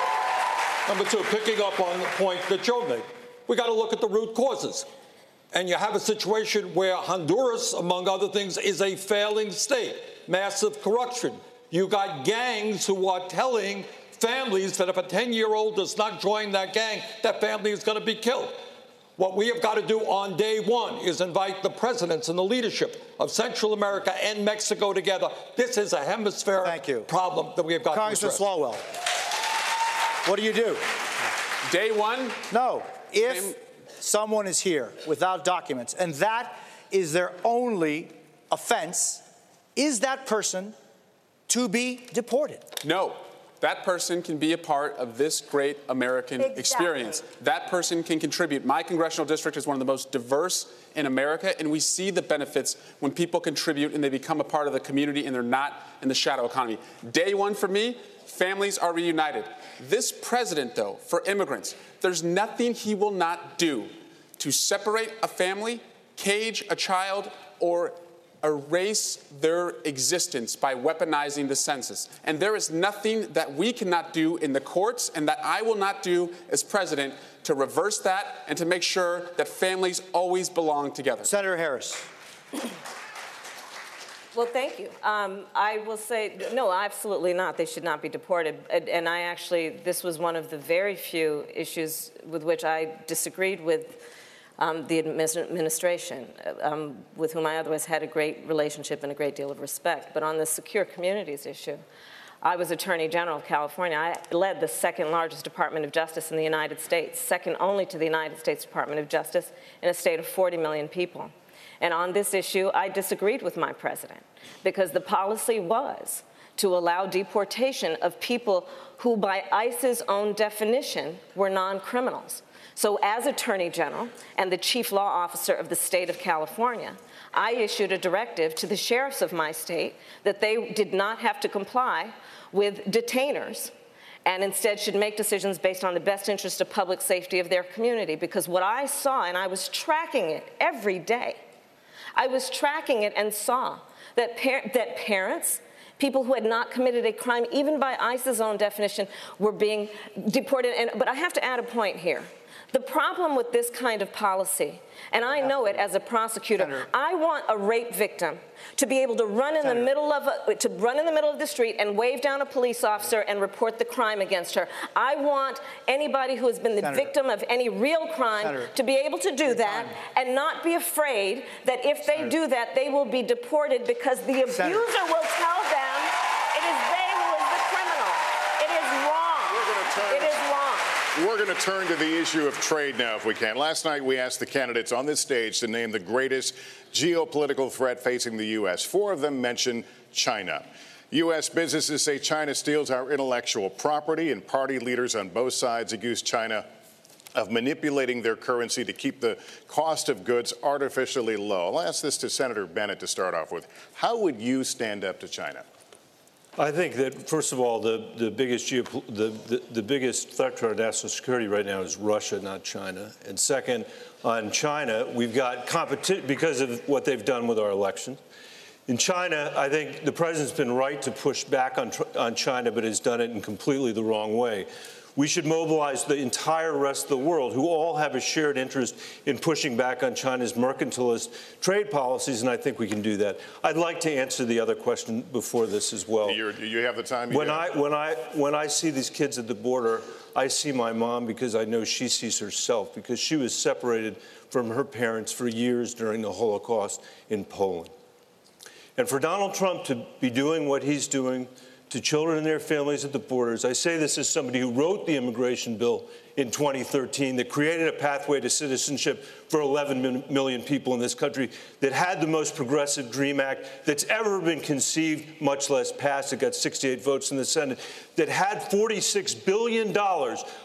number two, picking up on the point that Joe made, we got to look at the root causes and you have a situation where Honduras, among other things, is a failing state, massive corruption. You got gangs who are telling families that if a 10 year old does not join that gang, that family is going to be killed. What we have got to do on day one is invite the presidents and the leadership of Central America and Mexico together. This is a hemispheric problem that we have got Congressman to address. Congressman Swalwell, what do you do? Day one? No. If someone is here without documents and that is their only offense, is that person to be deported? No. That person can be a part of this great American Exactly. experience. That person can contribute. My congressional district is one of the most diverse in America, and we see the benefits when people contribute and they become a part of the community and they're not in the shadow economy. Day one for me, families are reunited. This president, though, for immigrants, there's nothing he will not do to separate a family, cage a child, or erase their existence by weaponizing the census. And there is nothing that we cannot do in the courts and that I will not do as president to reverse that and to make sure that families always belong together. Senator Harris. Well, thank you. Um, I will say, no, absolutely not. They should not be deported. And, and I actually, this was one of the very few issues with which I disagreed with um, the administration, um, with whom I otherwise had a great relationship and a great deal of respect. But on the secure communities issue, I was Attorney General of California. I led the second largest Department of Justice in the United States, second only to the United States Department of Justice in a state of 40 million people. And on this issue, I disagreed with my president because the policy was to allow deportation of people who, by ICE's own definition, were non criminals. So, as Attorney General and the Chief Law Officer of the state of California, I issued a directive to the sheriffs of my state that they did not have to comply with detainers and instead should make decisions based on the best interest of public safety of their community. Because what I saw, and I was tracking it every day, I was tracking it and saw that, par- that parents, people who had not committed a crime, even by ICE's own definition, were being deported. And, but I have to add a point here. The problem with this kind of policy, and I know it as a prosecutor, Senator. I want a rape victim to be able to run in Senator. the middle of a, to run in the middle of the street and wave down a police officer and report the crime against her. I want anybody who has been the Senator. victim of any real crime to be able to do Your that time. and not be afraid that if they do that, they will be deported because the abuser will tell them it is they who is the criminal. It is wrong. It is we're going to turn to the issue of trade now, if we can. Last night, we asked the candidates on this stage to name the greatest geopolitical threat facing the U.S. Four of them mentioned China. U.S. businesses say China steals our intellectual property, and party leaders on both sides accuse China of manipulating their currency to keep the cost of goods artificially low. I'll ask this to Senator Bennet to start off with. How would you stand up to China? I think that first of all, the, the biggest the, the, the, biggest threat to our national security right now is Russia, not China. And second, on China, we've got competition because of what they've done with our election. In China, I think the president's been right to push back on, on China, but has done it in completely the wrong way. We should mobilize the entire rest of the world who all have a shared interest in pushing back on China's mercantilist trade policies, and I think we can do that. I'd like to answer the other question before this as well. You're, you have the time? When I, when, I, when I see these kids at the border, I see my mom because I know she sees herself, because she was separated from her parents for years during the Holocaust in Poland. And for Donald Trump to be doing what he's doing, to children and their families at the borders. I say this as somebody who wrote the immigration bill in 2013 that created a pathway to citizenship for 11 million people in this country, that had the most progressive DREAM Act that's ever been conceived, much less passed. It got 68 votes in the Senate, that had $46 billion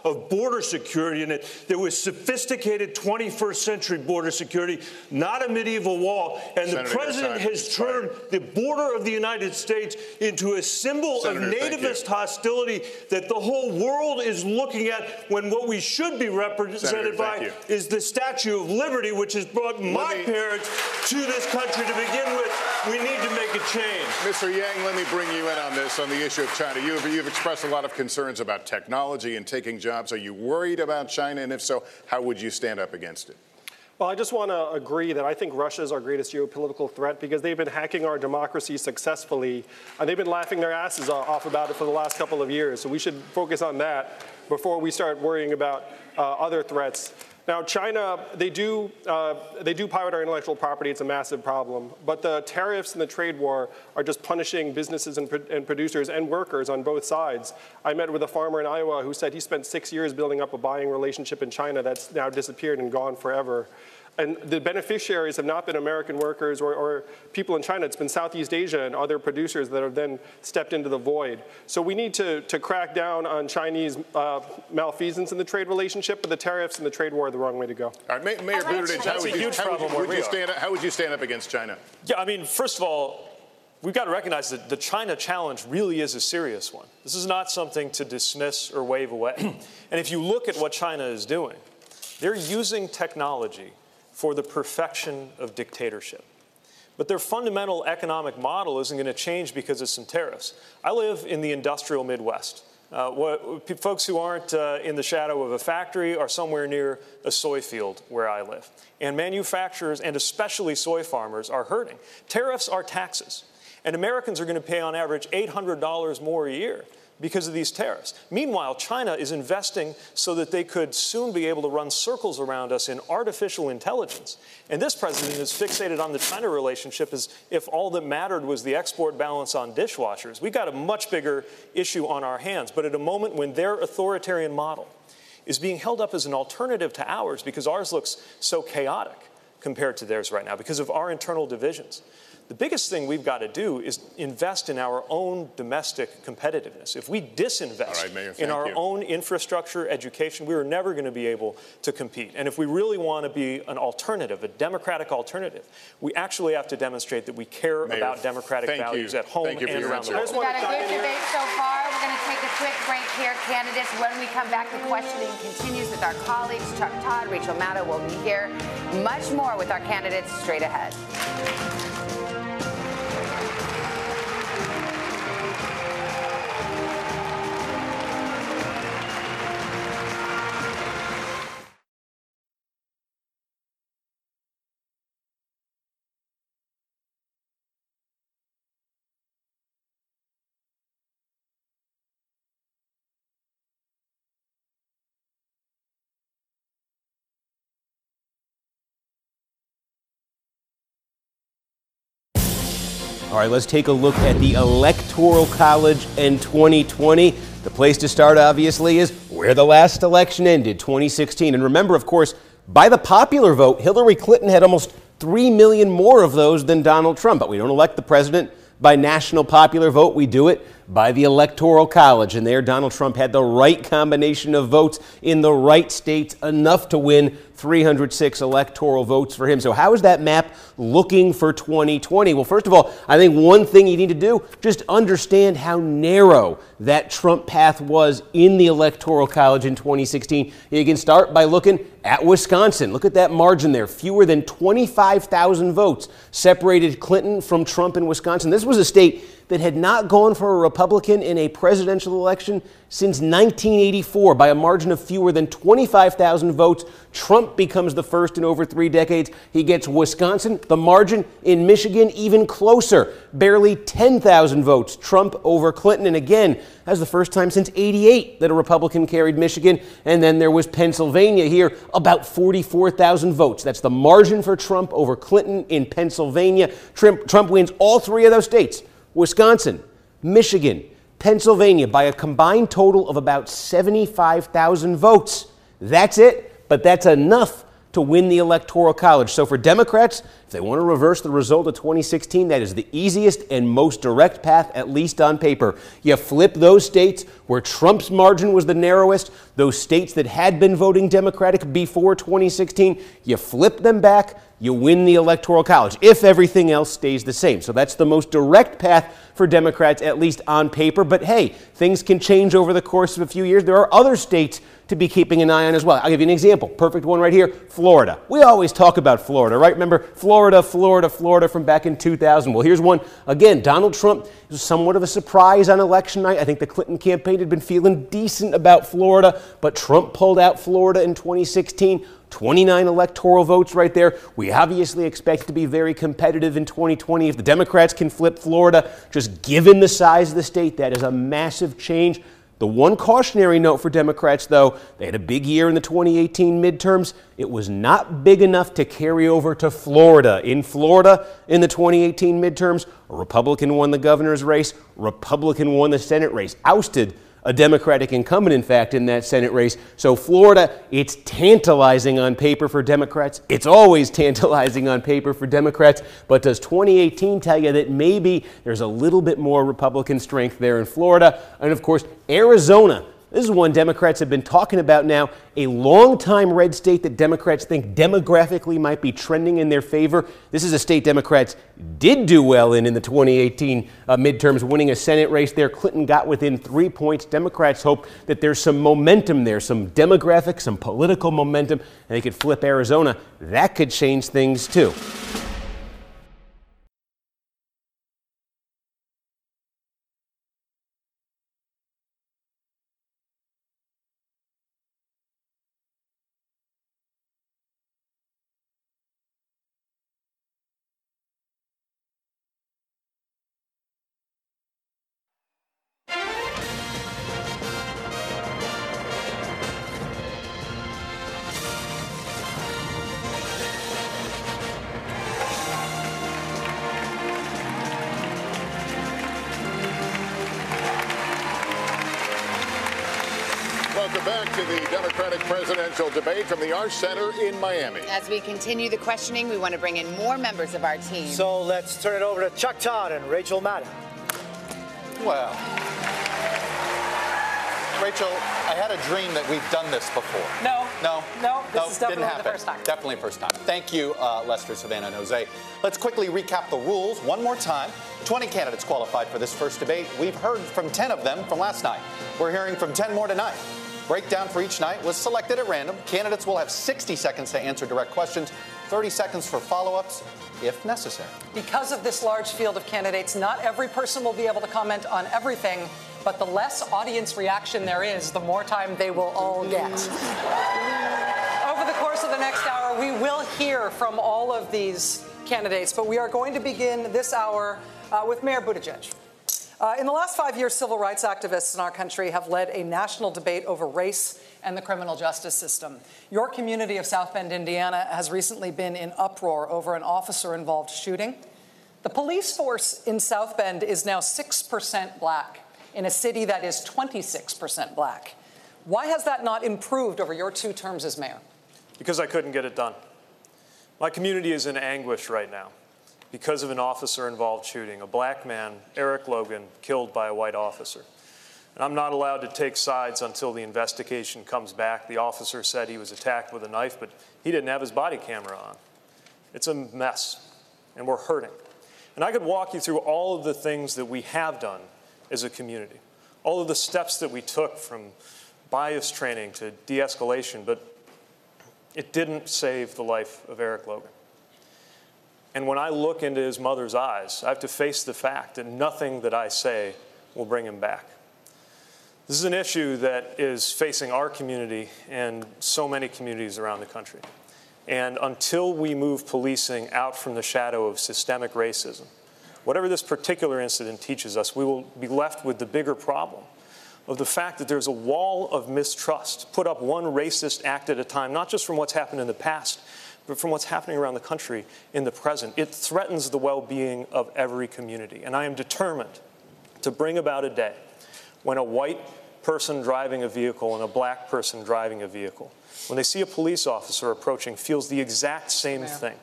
of border security in it, that was sophisticated 21st century border security, not a medieval wall. And Senator, the president has turned the border of the United States into a symbol Senator, of nativist hostility that the whole world is looking at when what we should be represented Senator, by is the Statue of Liberty, which has brought my me, parents to this country to begin with. We need to make a change. Mr. Yang, let me bring you in on this, on the issue of China. You've, you've expressed a lot of concerns about technology and taking jobs. Are you worried about China? And if so, how would you stand up against it? Well, I just want to agree that I think Russia is our greatest geopolitical threat because they've been hacking our democracy successfully, and they've been laughing their asses off about it for the last couple of years. So we should focus on that before we start worrying about uh, other threats. Now, China, they do, uh, they do pirate our intellectual property. It's a massive problem. But the tariffs and the trade war are just punishing businesses and, and, producers and workers on both sides. I met with a farmer in Iowa who said he spent six years building up a buying relationship in China that's now disappeared and gone forever. And the beneficiaries have not been American workers or, or, people in China. It's been Southeast Asia and other producers that have then stepped into the void. So we need to, to crack down on Chinese uh, malfeasance in the trade relationship, but the tariffs and the trade war are the wrong way to go. All right, Mayor Buttigieg, how would, you, how, would, would you stand, how would you stand up against China? Yeah, I mean, first of all, we've got to recognize that the China challenge really is a serious one. This is not something to dismiss or wave away. and if you look at what China is doing, they're using technology for the perfection of dictatorship. But their fundamental economic model isn't going to change because of some tariffs. I live in the industrial Midwest. Uh, what, folks who aren't uh, in the shadow of a factory are somewhere near a soy field where I live. And manufacturers, and especially soy farmers, are hurting. Tariffs are taxes. And Americans are going to pay on average $800 more a year because of these tariffs. Meanwhile, China is investing so that they could soon be able to run circles around us in artificial intelligence. And this president is fixated on the China relationship as if all that mattered was the export balance on dishwashers. We've got a much bigger issue on our hands, but at a moment when their authoritarian model is being held up as an alternative to ours because ours looks so chaotic. compared to theirs right now because of our internal divisions. The biggest thing we've got to do is invest in our own domestic competitiveness. If we disinvest right, Mayor, in our you. own infrastructure, education, we are never going to be able to compete. And if we really want to be an alternative, a democratic alternative, we actually have to demonstrate that we care Mayor, about democratic values you. at home Thank you and your around the world. We've got a good debate so far. We're going to take a quick break here, candidates. When we come back, the questioning continues with our colleagues. Chuck Todd, Rachel Maddow will be here. Much more with our candidates straight ahead. All right, let's take a look at the Electoral College in 2020. The place to start, obviously, is where the last election ended, 2016. And remember, of course, by the popular vote, Hillary Clinton had almost 3 million more of those than Donald Trump. But we don't elect the president by national popular vote, we do it by the Electoral College. And there, Donald Trump had the right combination of votes in the right states, enough to win 306 electoral votes for him. So, how is that map looking for 2020? Well, first of all, I think one thing you need to do just understand how narrow that Trump path was in the Electoral College in 2016. You can start by looking at Wisconsin. Look at that margin there. Fewer than 25,000 votes separated Clinton from Trump in Wisconsin. This was a state that had not gone for a Republican in a presidential election since 1984 by a margin of fewer than 25,000 votes. Trump becomes the first in over three decades. He gets Wisconsin, the margin in Michigan even closer, barely 10,000 votes. Trump over Clinton. And again, that's the first time since 88 that a Republican carried Michigan. And then there was Pennsylvania here, about 44,000 votes. That's the margin for Trump over Clinton in Pennsylvania. Trump, Trump wins all three of those states Wisconsin, Michigan, Pennsylvania by a combined total of about 75,000 votes. That's it, but that's enough to win the Electoral College. So for Democrats, if they want to reverse the result of 2016, that is the easiest and most direct path, at least on paper. You flip those states where Trump's margin was the narrowest, those states that had been voting Democratic before 2016, you flip them back, you win the Electoral College, if everything else stays the same. So that's the most direct path for Democrats, at least on paper. But hey, things can change over the course of a few years. There are other states to be keeping an eye on as well. I'll give you an example. Perfect one right here Florida. We always talk about Florida, right? Remember Florida, Florida, Florida Florida from back in 2000. Well, here's one. Again, Donald Trump was somewhat of a surprise on election night. I think the Clinton campaign had been feeling decent about Florida, but Trump pulled out Florida in 2016. 29 electoral votes right there. We obviously expect to be very competitive in 2020. If the Democrats can flip Florida, just given the size of the state, that is a massive change. The one cautionary note for Democrats, though, they had a big year in the 2018 midterms. It was not big enough to carry over to Florida. In Florida, in the 2018 midterms, a Republican won the governor's race, Republican won the Senate race, ousted a Democratic incumbent, in fact, in that Senate race. So, Florida, it's tantalizing on paper for Democrats. It's always tantalizing on paper for Democrats. But does 2018 tell you that maybe there's a little bit more Republican strength there in Florida? And of course, Arizona. This is one Democrats have been talking about now, a long-time red state that Democrats think demographically might be trending in their favor. This is a state Democrats did do well in in the 2018 uh, midterms, winning a Senate race there. Clinton got within three points. Democrats hope that there's some momentum there, some demographic, some political momentum, and they could flip Arizona. That could change things too. Debate from the Arsht Center in Miami. As we continue the questioning, we want to bring in more members of our team. So let's turn it over to Chuck Todd and Rachel Maddow. Well, Rachel, I had a dream that we've done this before. No. No. No, this no, is definitely didn't the happen. first time. Definitely first time. Thank you, uh, Lester, Savannah, and Jose. Let's quickly recap the rules one more time. 20 candidates qualified for this first debate. We've heard from 10 of them from last night. We're hearing from 10 more tonight. Breakdown for each night was selected at random. Candidates will have 60 seconds to answer direct questions, 30 seconds for follow ups if necessary. Because of this large field of candidates, not every person will be able to comment on everything, but the less audience reaction there is, the more time they will all get. Over the course of the next hour, we will hear from all of these candidates, but we are going to begin this hour uh, with Mayor Buttigieg. Uh, in the last five years, civil rights activists in our country have led a national debate over race and the criminal justice system. Your community of South Bend, Indiana, has recently been in uproar over an officer involved shooting. The police force in South Bend is now 6% black in a city that is 26% black. Why has that not improved over your two terms as mayor? Because I couldn't get it done. My community is in anguish right now because of an officer involved shooting, a black man, Eric Logan, killed by a white officer. And I'm not allowed to take sides until the investigation comes back. The officer said he was attacked with a knife, but he didn't have his body camera on. It's a mess, and we're hurting. And I could walk you through all of the things that we have done as a community, all of the steps that we took from bias training to de escalation, but it didn't save the life of Eric Logan. And when I look into his mother's eyes, I have to face the fact that nothing that I say will bring him back. This is an issue that is facing our community and so many communities around the country. And until we move policing out from the shadow of systemic racism, whatever this particular incident teaches us, we will be left with the bigger problem of the fact that there's a wall of mistrust put up one racist act at a time, not just from what's happened in the past, but from what's happening around the country in the present. It threatens the well being of every community. And I am determined to bring about a day when a white person driving a vehicle and a black person driving a vehicle, when they see a police officer approaching, feels the exact same thing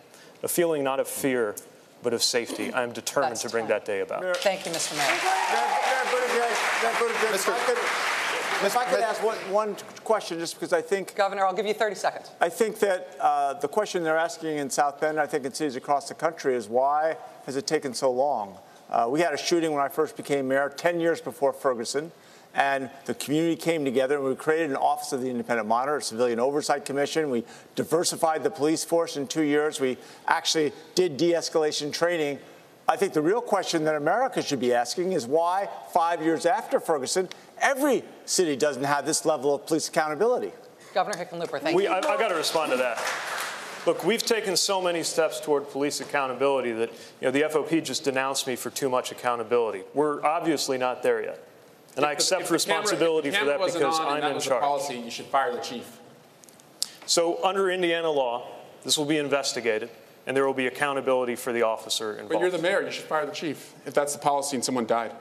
a feeling not of fear, but of safety. I am determined That's to bring that day about. Thank you, Mr. Mayor. If I could, if I could ask one, one question, just because I think. Governor, I'll give you 30 seconds. I think that uh, the question they're asking in South Bend, I think in cities across the country, is why has it taken so long? Uh, we had a shooting when I first became mayor, 10 years before Ferguson. And the community came together and we created an Office of the Independent Monitor, a Civilian Oversight Commission. We diversified the police force in two years. We actually did de escalation training. I think the real question that America should be asking is why, five years after Ferguson, every city doesn't have this level of police accountability. Governor Hickenlooper, thank We, you. I, I got to respond to that. Look, we've taken so many steps toward police accountability that you know the FOP just denounced me for too much accountability. We're obviously not there yet, and I If the- accept if the camera- responsibility if the for that wasn't because on and I'm that in was the charge. policy, you should fire the chief. So under Indiana law, this will be investigated, and there will be accountability for the officer involved. But you're the mayor, you should fire the chief if that's the policy and someone died.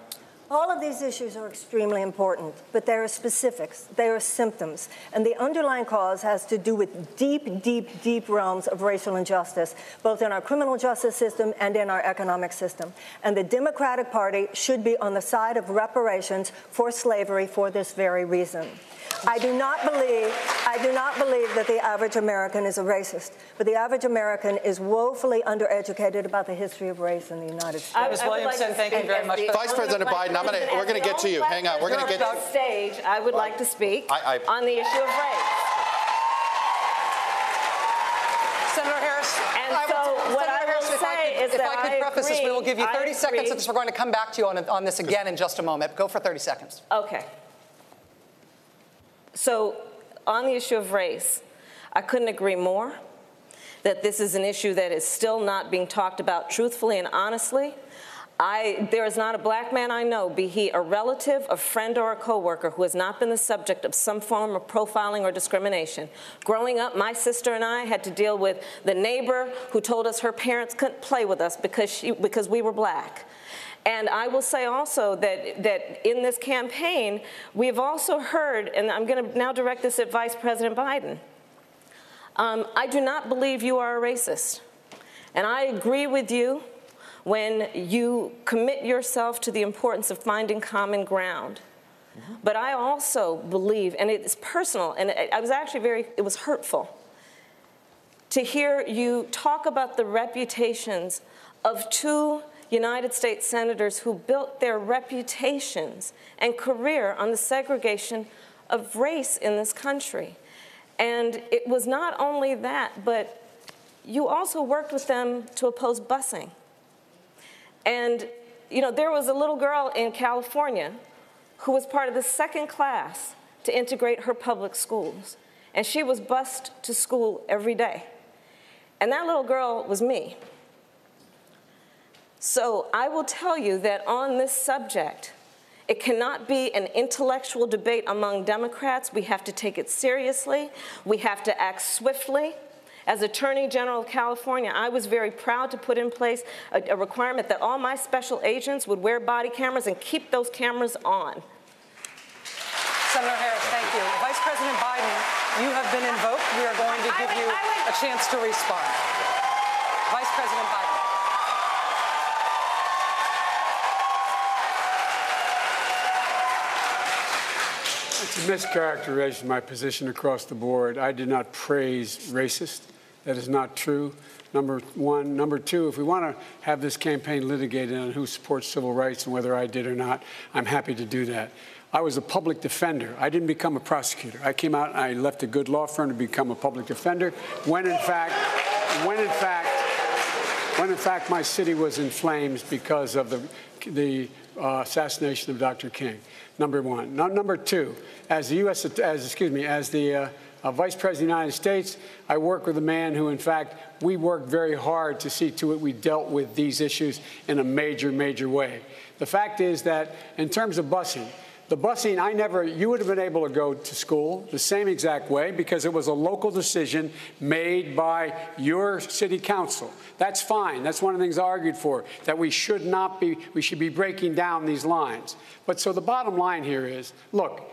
All of these issues are extremely important, but there are specifics, there are symptoms, and the underlying cause has to do with deep, deep, deep realms of racial injustice, both in our criminal justice system and in our economic system. And the Democratic Party should be on the side of reparations for slavery for this very reason. I do not believe I do not believe that the average American is a racist, but the average American is woefully undereducated about the history of race in the United States. I- Ms. I like Williamson, thank you very much. Vice President Biden, I'm gonna, we're going to get to you. Hang on, we're going to get on stage. I would like to speak I- I- on the issue of race. Senator Harris, And I will- so what Senator I will Harris, say could- is if that I could I preface this, we will give you 30 I seconds, agree. since we're going to come back to you on, on this again in just a moment. Go for 30 seconds. Okay. So, on the issue of race, I couldn't agree more that this is an issue that is still not being talked about truthfully and honestly. I, there is not a black man I know, be he a relative, a friend, or a coworker, who has not been the subject of some form of profiling or discrimination. Growing up, my sister and I had to deal with the neighbor who told us her parents couldn't play with us because, she, because we were black. And I will say also that, that in this campaign, we've also heard, and I'm going to now direct this at Vice President Biden. Um, I do not believe you are a racist. And I agree with you when you commit yourself to the importance of finding common ground. But I also believe, and it's personal, and I was actually very, it was hurtful to hear you talk about the reputations of two United States senators who built their reputations and career on the segregation of race in this country. And it was not only that, but you also worked with them to oppose busing. And, you know, there was a little girl in California who was part of the second class to integrate her public schools. And she was bused to school every day. And that little girl was me. So I will tell you that on this subject, it cannot be an intellectual debate among Democrats. We have to take it seriously. We have to act swiftly. As Attorney General of California, I was very proud to put in place a, a, requirement that all my special agents would wear body cameras and keep those cameras on. Senator Harris, thank you. Vice President Biden, you have been invoked. We are going to give you a chance to respond. Vice President Biden. It's a mischaracterization of my position across the board. I did not praise racist. That is not true. Number one. Number two, if we want to have this campaign litigated on who supports civil rights and whether I did or not, I'm happy to do that. I was a public defender. I didn't become a prosecutor. I came out and I left a good law firm to become a public defender when in fact, when in fact, when in fact my city was in flames because of the, the uh, assassination of Dr. King number one. Now, number two, as the U.S. as excuse me, as the uh, uh, Vice President of the United States, I work with a man who, in fact, we worked very hard to see to it we dealt with these issues in a major, major way. The fact is that in terms of busing, the busing, I never, you would have been able to go to school the same exact way because it was a local decision made by your city council. That's fine. That's one of the things I argued for, that we should not be, we should be breaking down these lines. But so the bottom line here is look,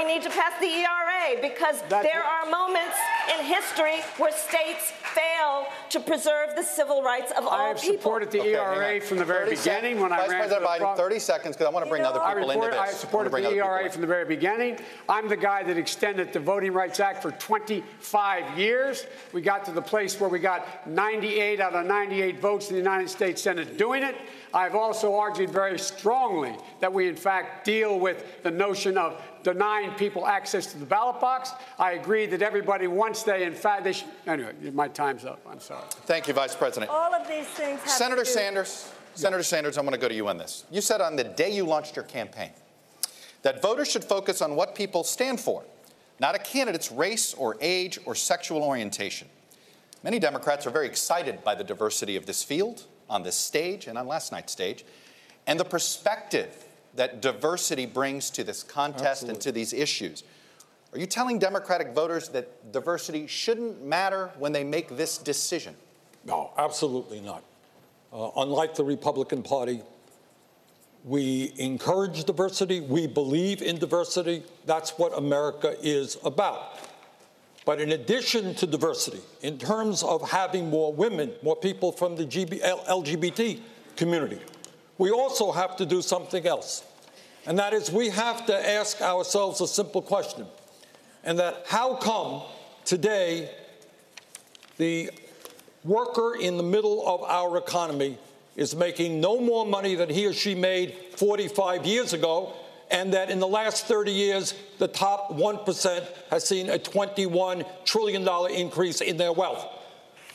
That's why we need to pass the ERA because That's there what- are moments in history where states fail to preserve the civil rights of all people. I have people. supported the Okay, ERA from the very 30 sec- beginning when I ran President for the Biden, pro- 30 seconds, because I want to bring other I people into this. I wanna supported bring the ERA from the very beginning. I'm the guy that extended the Voting Rights Act for 25 years. We got to the place where we got 98 out of 98 votes in the United States Senate doing it. I've also argued very strongly that we, in fact, deal with the notion of denying people access to the ballot box. I agree that everybody, once they, in fact, they should. Anyway, my time's up. I'm sorry. Thank you, Vice President. All of these things have Senator to do- Sanders, Senator Sanders, I'm going to go to you on this. You said on the day you launched your campaign that voters should focus on what people stand for, not a candidate's race or age or sexual orientation. Many Democrats are very excited by the diversity of this field on this stage and on last night's stage, and the perspective that diversity brings to this contest and to these issues. Are you telling Democratic voters that diversity shouldn't matter when they make this decision? No, absolutely not. Uh, unlike the Republican Party, We encourage diversity. We believe in diversity. That's what America is about. But in addition to diversity, in terms of having more women, more people from the GB, LGBT community, we also have to do something else. And that is, we have to ask ourselves a simple question. And that how come today the worker in the middle of our economy is making no more money than he or she made 45 years ago, and that in the last 30 years, the top 1% has seen a $21 trillion increase in their wealth.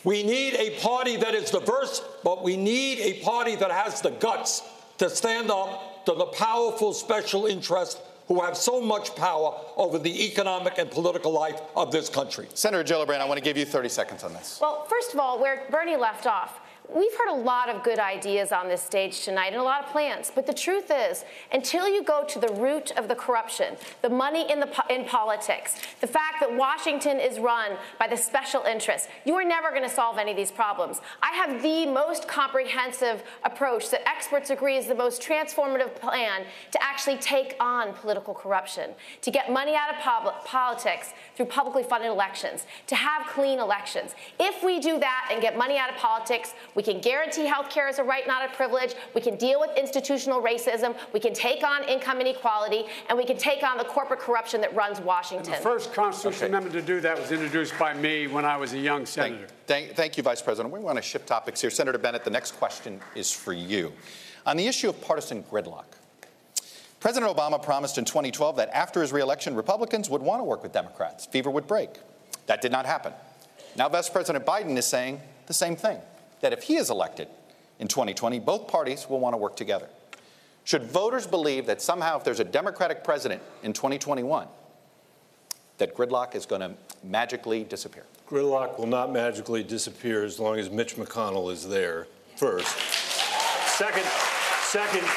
We need a party that is diverse, but we need a party that has the guts to stand up to the powerful special interests who have so much power over the economic and political life of this country. Senator Gillibrand, I want to give you 30 seconds on this. Well, first of all, where Bernie left off, We've heard a lot of good ideas on this stage tonight and a lot of plans, but the truth is, until you go to the root of the corruption, the money in, the, in politics, the fact that Washington is run by the special interests, you are never going to solve any of these problems. I have the most comprehensive approach that experts agree is the most transformative plan to actually take on political corruption, to get money out of politics through publicly funded elections, to have clean elections. If we do that and get money out of politics, we can guarantee health care as a right, not a privilege. We can deal with institutional racism. We can take on income inequality. And we can take on the corporate corruption that runs Washington. And the first constitutional okay. amendment to do that was introduced by me when I was a young senator. Thank, thank, thank you, Vice President. We want to shift topics here. Senator Bennet, the next question is for you. On the issue of partisan gridlock, President Obama promised in 2012 that after his reelection, Republicans would want to work with Democrats. Fever would break. That did not happen. Now, Vice President Biden is saying the same thing that if he is elected in 2020, both parties will want to work together. Should voters believe that somehow, if there's a Democratic president in 2021, that gridlock is going to magically disappear? Gridlock will not magically disappear as long as Mitch McConnell is there, first. Second, second,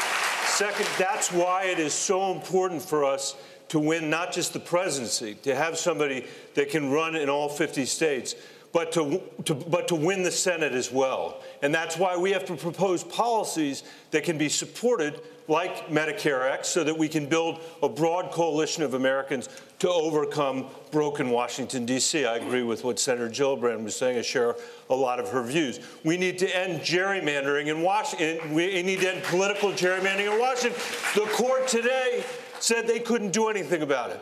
second, that's why it is so important for us to win not just the presidency, to have somebody that can run in all 50 states, but to, to, but to win the Senate as well. And that's why we have to propose policies that can be supported, like Medicare X, so that we can build a broad coalition of Americans to overcome broken Washington, D.C. I agree with what Senator Gillibrand was saying. I share a lot of her views. We need to end gerrymandering in Washington. We need to end political gerrymandering in Washington. The court today said they couldn't do anything about it.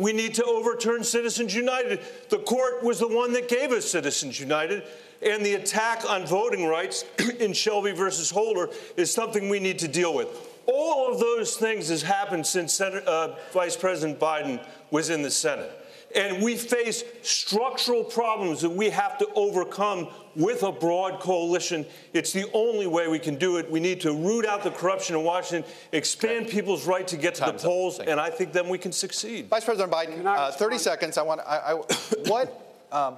We need to overturn Citizens United. The court was the one that gave us Citizens United. And the attack on voting rights in Shelby versus Holder is something we need to deal with. All of those things has happened since uh, Vice President Biden was in the Senate. And we face structural problems that we have to overcome with a broad coalition. It's the only way we can do it. We need to root out the corruption in Washington, expand okay. people's right to get Time's to the polls, and I think then we can succeed. Vice President Biden, uh, 30 seconds. I want. I, I, what? Um,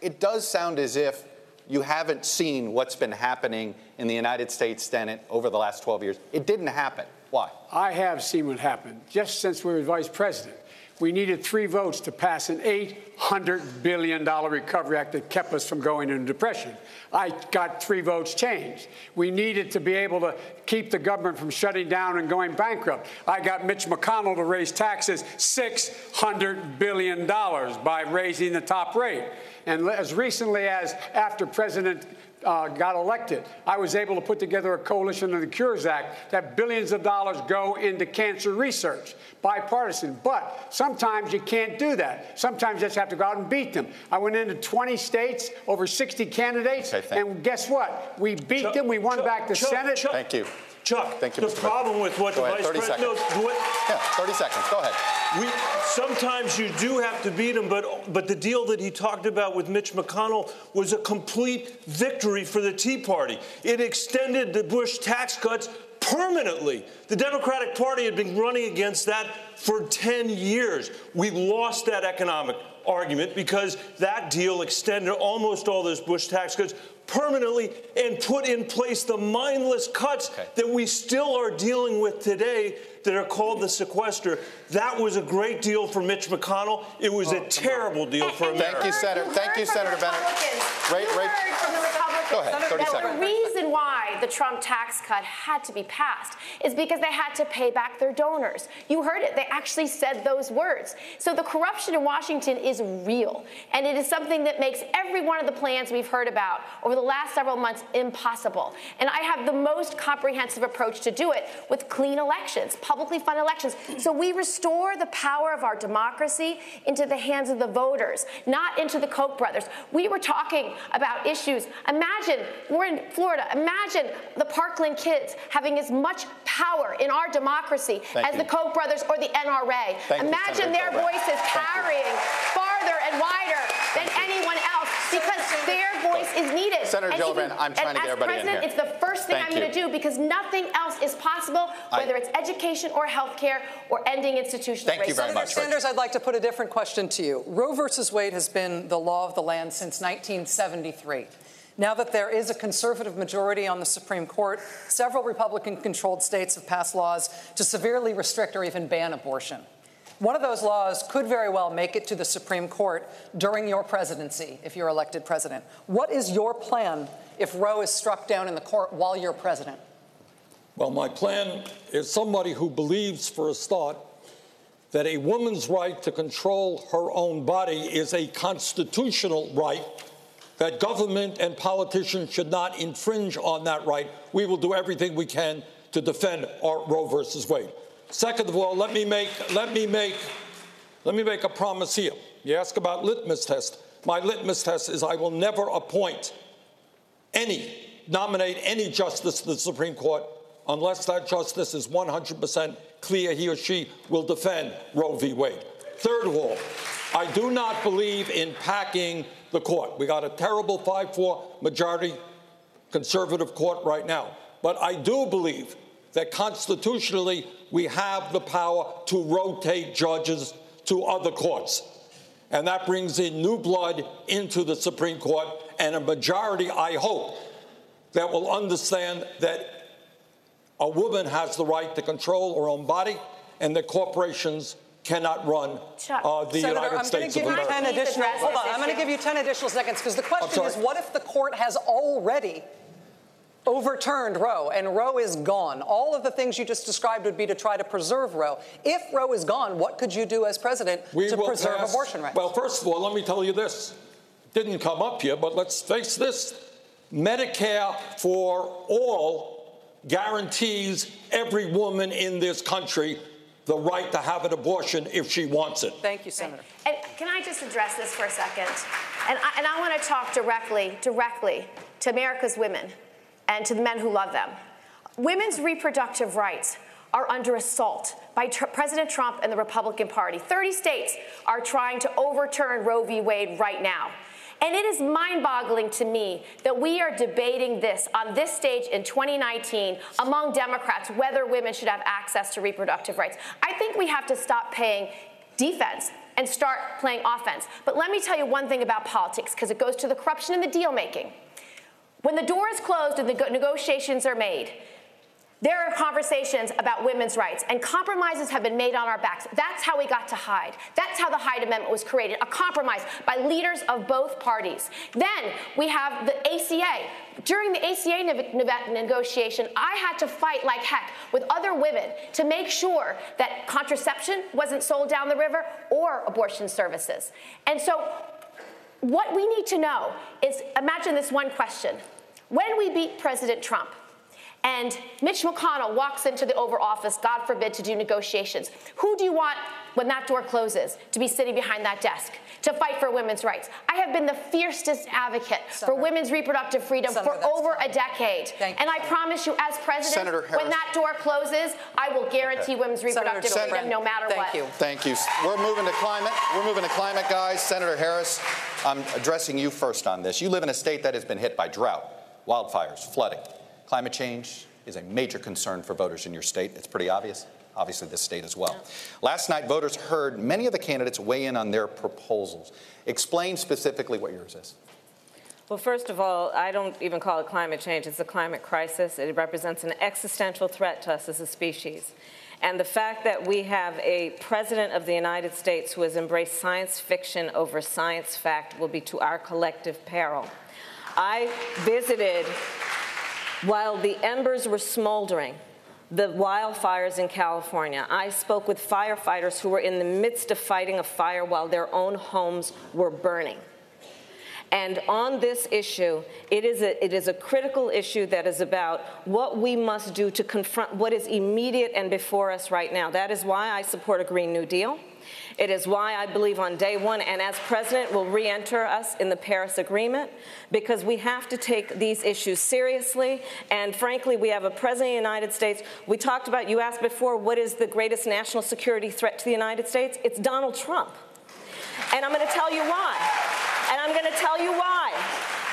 it does sound as if you haven't seen what's been happening in the United States Senate over the last 12 years. It didn't happen. Why? I have seen what happened just since we were vice president. We needed three votes to pass an $800 billion recovery act that kept us from going into depression. I got three votes changed. We needed to be able to keep the government from shutting down and going bankrupt. I got Mitch McConnell to raise taxes $600 billion by raising the top rate. And as recently as after President uh, got elected, I was able to put together a coalition of the Cures Act that billions of dollars go into cancer research, bipartisan. But sometimes you can't do that. Sometimes you just have to go out and beat them. I went into 20 states, over 60 candidates, okay, and guess what? We beat Chuck, them. We won Chuck, back the Chuck, Senate. Thank you. Chuck, Thank you, the Mr. problem with what Go the ahead, vice president. No, what, yeah, 30 seconds. Go ahead. We, sometimes you do have to beat him, but, but the deal that he talked about with Mitch McConnell was a complete victory for the Tea Party. It extended the Bush tax cuts permanently. The Democratic Party had been running against that for 10 years. We lost that economic argument because that deal extended almost all those Bush tax cuts permanently and put in place the mindless cuts okay. that we still are dealing with today that are called the sequester. That was a great deal for Mitch McConnell. It was oh, a terrible deal for America. Thank you, Senator. Thank you, Senator Bennet. Right, right. Go ahead, 30 Now, seconds. the reason why the Trump tax cut had to be passed is because they had to pay back their donors. You heard it. They actually said those words. So the corruption in Washington is real. And it is something that makes every one of the plans we've heard about over the last several months impossible. And I have the most comprehensive approach to do it with clean elections, publicly funded elections. So we restore the power of our democracy into the hands of the voters, not into the Koch brothers. We were talking about issues. Imagine, we're in Florida, imagine the Parkland kids having as much power in our democracy Thank as you. the Koch brothers or the NRA. Thank imagine Senator their Gillibrand. voices Thank you. carrying farther and wider than anyone else because their voice is needed. Senator And you Gillibrand, can- I'm trying to get as everybody in president, here. it's the first thing Thank I'm going to do because nothing else is possible, I- whether it's education or health care or ending institutional Thank you racism. very Senator much, Sanders, I'd like to put a different question to you. Roe versus Wade has been the law of the land since 1973. Now that there is a conservative majority on the Supreme Court, several Republican controlled states have passed laws to severely restrict or even ban abortion. One of those laws could very well make it to the Supreme Court during your presidency if you're elected president. What is your plan if Roe is struck down in the court while you're president? Well, my plan is somebody who believes, for a start, that a woman's right to control her own body is a constitutional right, that government and politicians should not infringe on that right. We will do everything we can to defend Roe versus Wade. Second of all, let me make let me make let me make a promise here. You ask about litmus test. My litmus test is I will never appoint any, nominate any justice to the Supreme Court unless that justice is 100% clear he or she will defend Roe v. Wade. Third of all, I do not believe in packing the court. We got a terrible 5 4 majority conservative court right now. But I do believe that constitutionally we have the power to rotate judges to other courts. And that brings in new blood into the Supreme Court and a majority, I hope, that will understand that a woman has the right to control her own body and that corporations cannot run uh, the Senator, United I'm States going of to give you America. 10 additional. Hold on, I'm going to give you 10 additional seconds because the question is, what if the court has already overturned Roe and Roe is gone? All of the things you just described would be to try to preserve Roe. If Roe is gone, what could you do as president We to preserve pass- abortion rights? Well, first of all, let me tell you this. Didn't come up here, but let's face this. Medicare for all guarantees every woman in this country the right to have an abortion if she wants it. Thank you, Senator. And can I just address this for a second? And I, and I want to talk directly, directly to America's women and to the men who love them. Women's reproductive rights are under assault by tr- President Trump and the Republican Party. 30 states are trying to overturn Roe v. Wade right now. And it is mind boggling to me that we are debating this on this stage in 2019 among Democrats whether women should have access to reproductive rights. I think we have to stop paying defense and start playing offense. But let me tell you one thing about politics because it goes to the corruption and the deal making. When the door is closed and the negotiations are made, there are conversations about women's rights, and compromises have been made on our backs. That's how we got to Hyde. That's how the Hyde Amendment was created a compromise by leaders of both parties. Then we have the ACA. During the ACA ne- ne- negotiation, I had to fight like heck with other women to make sure that contraception wasn't sold down the river or abortion services. And so, what we need to know is imagine this one question. When we beat President Trump, and Mitch McConnell walks into the Oval Office, God forbid, to do negotiations. Who do you want when that door closes to be sitting behind that desk to fight for women's rights? I have been the fiercest advocate for women's reproductive freedom Senator, for that's over a decade. Thank you, and I promise you, as president, when that door closes, I will guarantee women's reproductive Senator- freedom no matter Thank what. Thank you. Thank you. We're moving to climate. We're moving to climate, guys. Senator Harris, I'm addressing you first on this. You live in a state that has been hit by drought, wildfires, flooding. Climate change is a major concern for voters in your state. It's pretty obvious. Obviously, this state as well. Last night, voters heard many of the candidates weigh in on their proposals. Explain specifically what yours is. Well, first of all, I don't even call it climate change. It's a climate crisis. It represents an existential threat to us as a species. And the fact that we have a president of the United States who has embraced science fiction over science fact will be to our collective peril. I visited while the embers were smoldering the wildfires in California. I spoke with firefighters who were in the midst of fighting a fire while their own homes were burning. And on this issue, it is, a, it is a critical issue that is about what we must do to confront what is immediate and before us right now. That is why I support a Green New Deal. It is why I believe on day one, and as president, will re enter us in the Paris Agreement, because we have to take these issues seriously. And frankly, we have a president of the United States. We talked about, you asked before, what is the greatest national security threat to the United States? It's Donald Trump. And I'm going to tell you why. And I'm going to tell you why.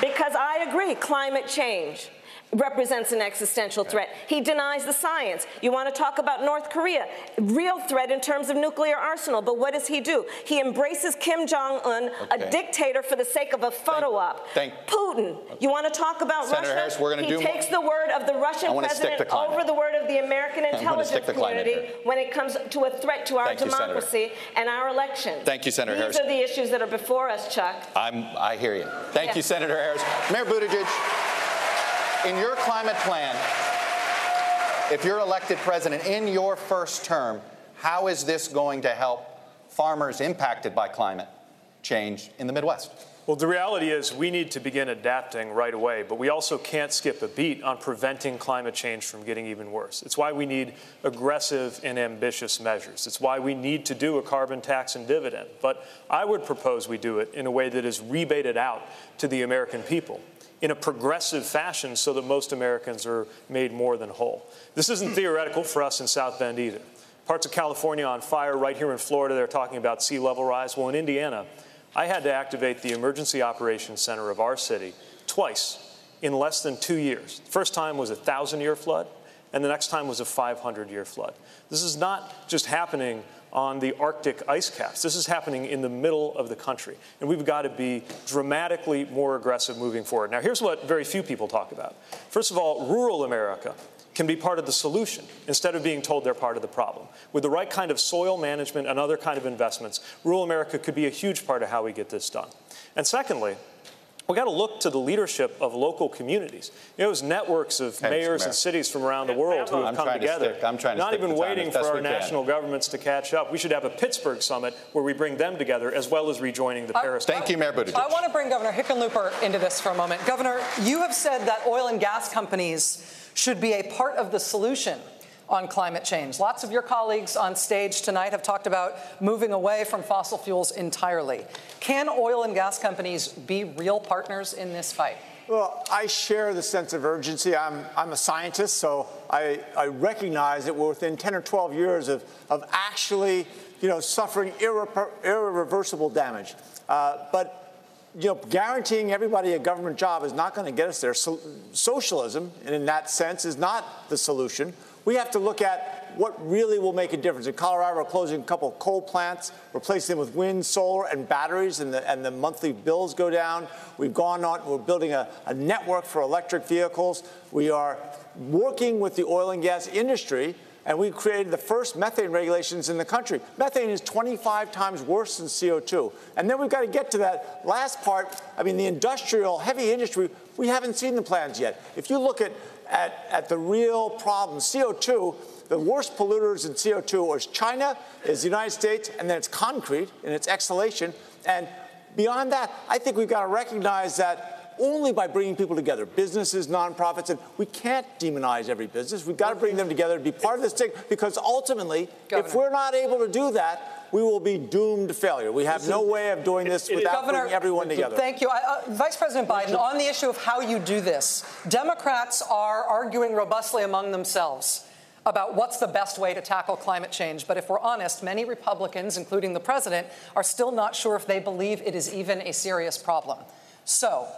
Because I agree, climate change represents an existential threat. He denies the science. You want to talk about North Korea, real threat in terms of nuclear arsenal, but what does he do? He embraces Kim Jong Un, okay. a dictator for the sake of a photo op. Thank, Putin. You want to talk about Senator Russia? Harris, we're going to he do takes the word of the Russian president over the word of the American intelligence community when it comes to a threat to our Thank democracy you, and our elections. Thank you, Senator These Harris. These are the issues that are before us, Chuck. I'm, I hear you. Thank yeah. you, Senator Harris. Mayor Buttigieg in your climate plan, if you're elected president in your first term, how is this going to help farmers impacted by climate change in the Midwest? Well, the reality is we need to begin adapting right away, but we also can't skip a beat on preventing climate change from getting even worse. It's why we need aggressive and ambitious measures. It's why we need to do a carbon tax and dividend. But I would propose we do it in a way that is rebated out to the American people in a progressive fashion so that most Americans are made more than whole. This isn't hmm. theoretical for us in South Bend either. Parts of California on fire, right here in Florida, they're talking about sea level rise. Well, in Indiana, I had to activate the Emergency Operations Center of our city twice in less than two years. The first time was a thousand year flood, and the next time was a 500 year flood. This is not just happening on the Arctic ice caps. This is happening in the middle of the country, and we've got to be dramatically more aggressive moving forward. Now, here's what very few people talk about. First of all, rural America can be part of the solution instead of being told they're part of the problem. With the right kind of soil management and other kind of investments, rural America could be a huge part of how we get this done. And secondly, we got to look to the leadership of local communities. You know, those networks of Thanks, mayors Mayor. and cities from around the world who have I'm come together. To I'm trying to not even waiting for our national can. governments to catch up. We should have a Pittsburgh summit where we bring them together as well as rejoining the I, Paris. Thank you, Mayor Buttigieg. I want to bring Governor Hickenlooper into this for a moment. Governor, you have said that oil and gas companies should be a part of the solution on climate change. Lots of your colleagues on stage tonight have talked about moving away from fossil fuels entirely. Can oil and gas companies be real partners in this fight? Well, I share the sense of urgency. I'm, I'm a scientist, so I, I recognize that we're within 10 or 12 years of, of actually you know, suffering irre- irreversible damage. Uh, but you know, guaranteeing everybody a government job is not going to get us there. So, socialism, in that sense, is not the solution we have to look at what really will make a difference. In Colorado, we're closing a couple of coal plants, replacing them with wind, solar, and batteries, and the, and the monthly bills go down. We've gone on, we're building a, a network for electric vehicles. We are working with the oil and gas industry and we created the first methane regulations in the country. Methane is 25 times worse than CO2. And then we've got to get to that last part. I mean, the industrial, heavy industry, we haven't seen the plans yet. If you look at at, at the real problem. CO2, the worst polluters in CO2 is China, is the United States, and then it's concrete and its exhalation. And beyond that, I think we've got to recognize that only by bringing people together, businesses, nonprofits, and we can't demonize every business. We've got to bring them together to be part of this thing because ultimately, Governor. if we're not able to do that, we will be doomed to failure. We have no way of doing this without Governor, bringing everyone together. Thank you. Uh, Vice President Biden, on the issue of how you do this, Democrats are arguing robustly among themselves about what's the best way to tackle climate change. But if we're honest, many Republicans, including the president, are still not sure if they believe it is even a serious problem. So,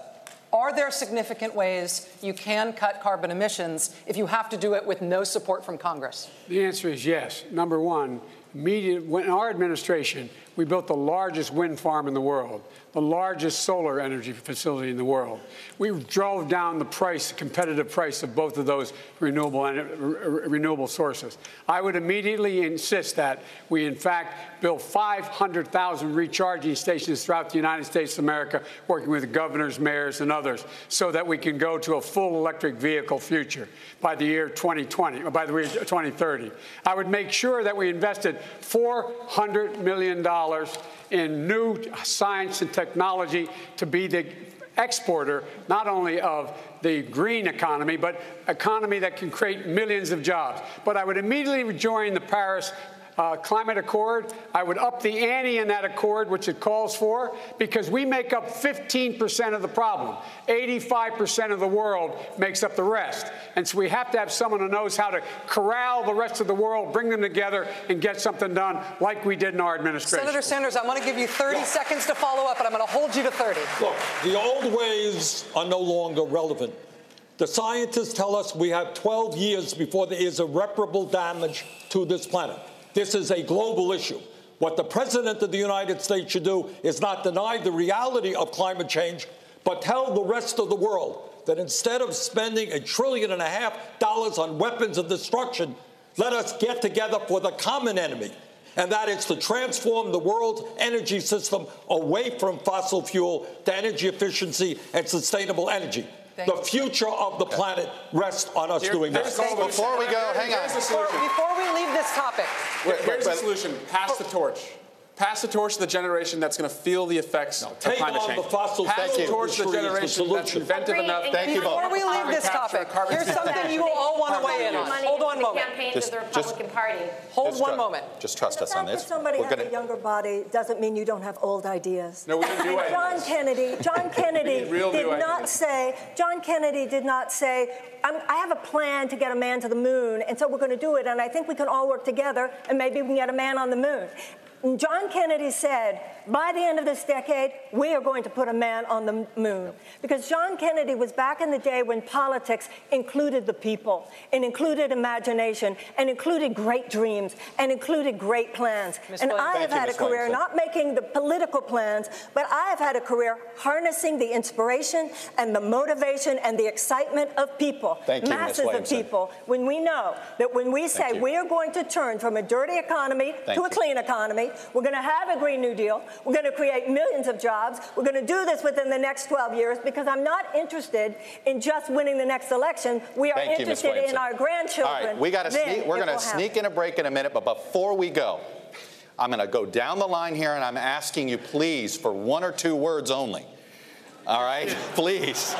are there significant ways you can cut carbon emissions if you have to do it with no support from Congress? The answer is yes. Number one, Media, in our administration, we built the largest wind farm in the world, the largest solar energy facility in the world. We drove down the price, the competitive price of both of those renewable renewable sources. I would immediately insist that we, in fact, build 500,000 recharging stations throughout the United States of America, working with governors, mayors, and others, so that we can go to a full electric vehicle future by the year 2020, or by the year 2030. I would make sure that we invested $400 million in new science and technology to be the exporter not only of the green economy, but economy that can create millions of jobs. But I would immediately join the Paris uh, climate accord. I would up the ante in that accord, which it calls for, because we make up 15% of the problem. 85% of the world makes up the rest. And so we have to have someone who knows how to corral the rest of the world, bring them together, and get something done like we did in our administration. Senator Sanders, I want to give you 30 seconds to follow up, and I'm going to hold you to 30. Look, the old ways are no longer relevant. The scientists tell us we have 12 years before there is irreparable damage to this planet. This is a global issue. What the President of the United States should do is not deny the reality of climate change, but tell the rest of the world that instead of spending a trillion and a half dollars on weapons of destruction, let us get together for the common enemy. And that is to transform the world's energy system away from fossil fuel to energy efficiency and sustainable energy. Thank the future of the planet rests on us doing that. Before we go, hang on. Before, before we leave this topic, Wait, Here's the solution. Pass the torch. Pass the torch to the generation that's going to feel the effects of take climate on change. the fossil Pass the fuel torch to the industry is the generation that's solution. inventive Agreed. enough. And Thank you before both. we leave this topic, carbon here's something you will all want to weigh in on. Hold into on a moment. campaigns Just- of the just- Republican Party. Hold Just one tru- moment. Just trust us on this. that somebody We're has gonna- a younger body doesn't mean you don't have old ideas. No, we need new And John. Kennedy, John Kennedy did not ideas. say, John Kennedy did not say, I'm, I have a plan to get a man to the moon, and so we're going to do it, and I think we can all work together, and maybe we can get a man on the moon. And John Kennedy said, by the end of this decade, we are going to put a man on the moon. Because John Kennedy was back in the day when politics included the people, and included imagination, and included great dreams, and included great plans. Ms. And Williams. I have Thank you, had a career Williams. not making the political plans, but I have had a career harnessing the inspiration and the motivation and the excitement of people, Thank you, Ms. masses of people. When we know that when we say we are going to turn from a dirty economy Thank to a you. clean economy, we're going to have a Green New Deal, we're going to create millions of jobs, we're going to do this within the next 12 years because I'm not interested in just winning the next election. We are Thank you, interested in our grandchildren. All right, we got to sneak. We're going to will happen. sneak in a break in a minute, but before we go, I'm going to go down the line here, and I'm asking you, please, for one or two words only. All right, please.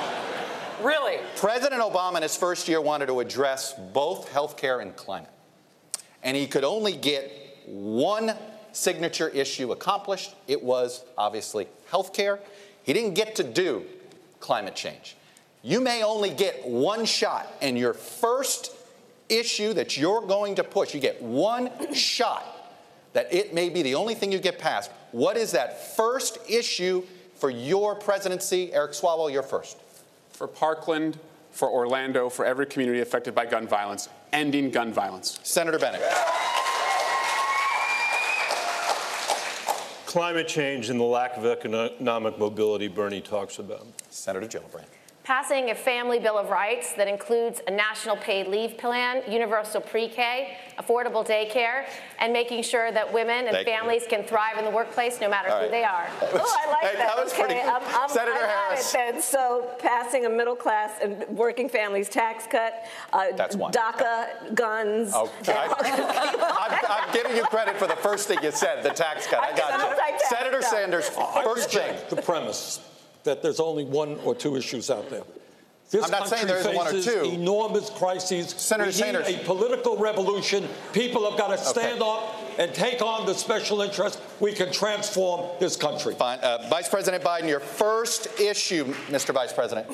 Really? President Obama in his first year wanted to address both health care and climate. And he could only get one signature issue accomplished. It was obviously healthcare. He didn't get to do climate change. You may only get one shot, and your first issue that you're going to push, you get one shot that it may be the only thing you get passed. What is that first issue for your presidency? Eric Swalwell, you're first. For Parkland, for Orlando, for every community affected by gun violence, ending gun violence. Senator Bennet. Climate change and the lack of economic mobility Bernie talks about. Senator Gillibrand. Passing a family bill of rights that includes a national paid leave plan, universal pre-K, affordable daycare, and making sure that women and Thank you. families can thrive in the workplace no matter All who right. they are. Was- Oh, I like hey, that. that was okay, pretty good. I'm, I'm, Senator I have Harris. it then. So passing a middle class and working families tax cut, uh, That's one. DACA, guns. Oh, I, I'm, I'm giving you credit for the first thing you said, the tax cut. I got you. like that. Senator Sanders, first thing. the premise that there's only one or two issues out there. This I'm not saying country there isn't one or faces two. enormous crises. Senator we Sanders. need a political revolution. People have got to stand up and take on the special interests. We can transform this country. Fine. Uh, Vice President Biden, your first issue, Mr. Vice President.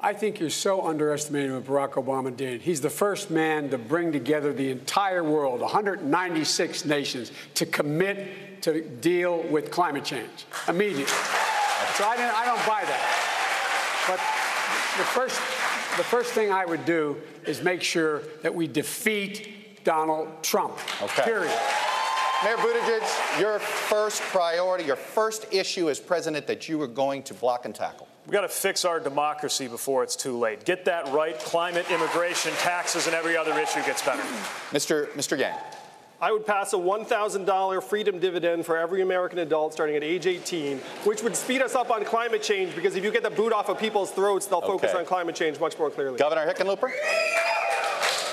I think you're so underestimating what Barack Obama did. He's the first man to bring together the entire world, 196 nations, to commit to deal with climate change immediately. So I don't, I don't buy that. But the first, the first thing I would do is make sure that we defeat Donald Trump. Okay. Period. Mayor Buttigieg, your first priority, your first issue as president that you are going to block and tackle. We've got to fix our democracy before it's too late. Get that right. Climate, immigration, taxes, and every other issue gets better. Mr. Mr. Yang. I would pass a $1,000 freedom dividend for every American adult starting at age 18, which would speed us up on climate change because if you get the boot off of people's throats, they'll okay. focus on climate change much more clearly. Governor Hickenlooper?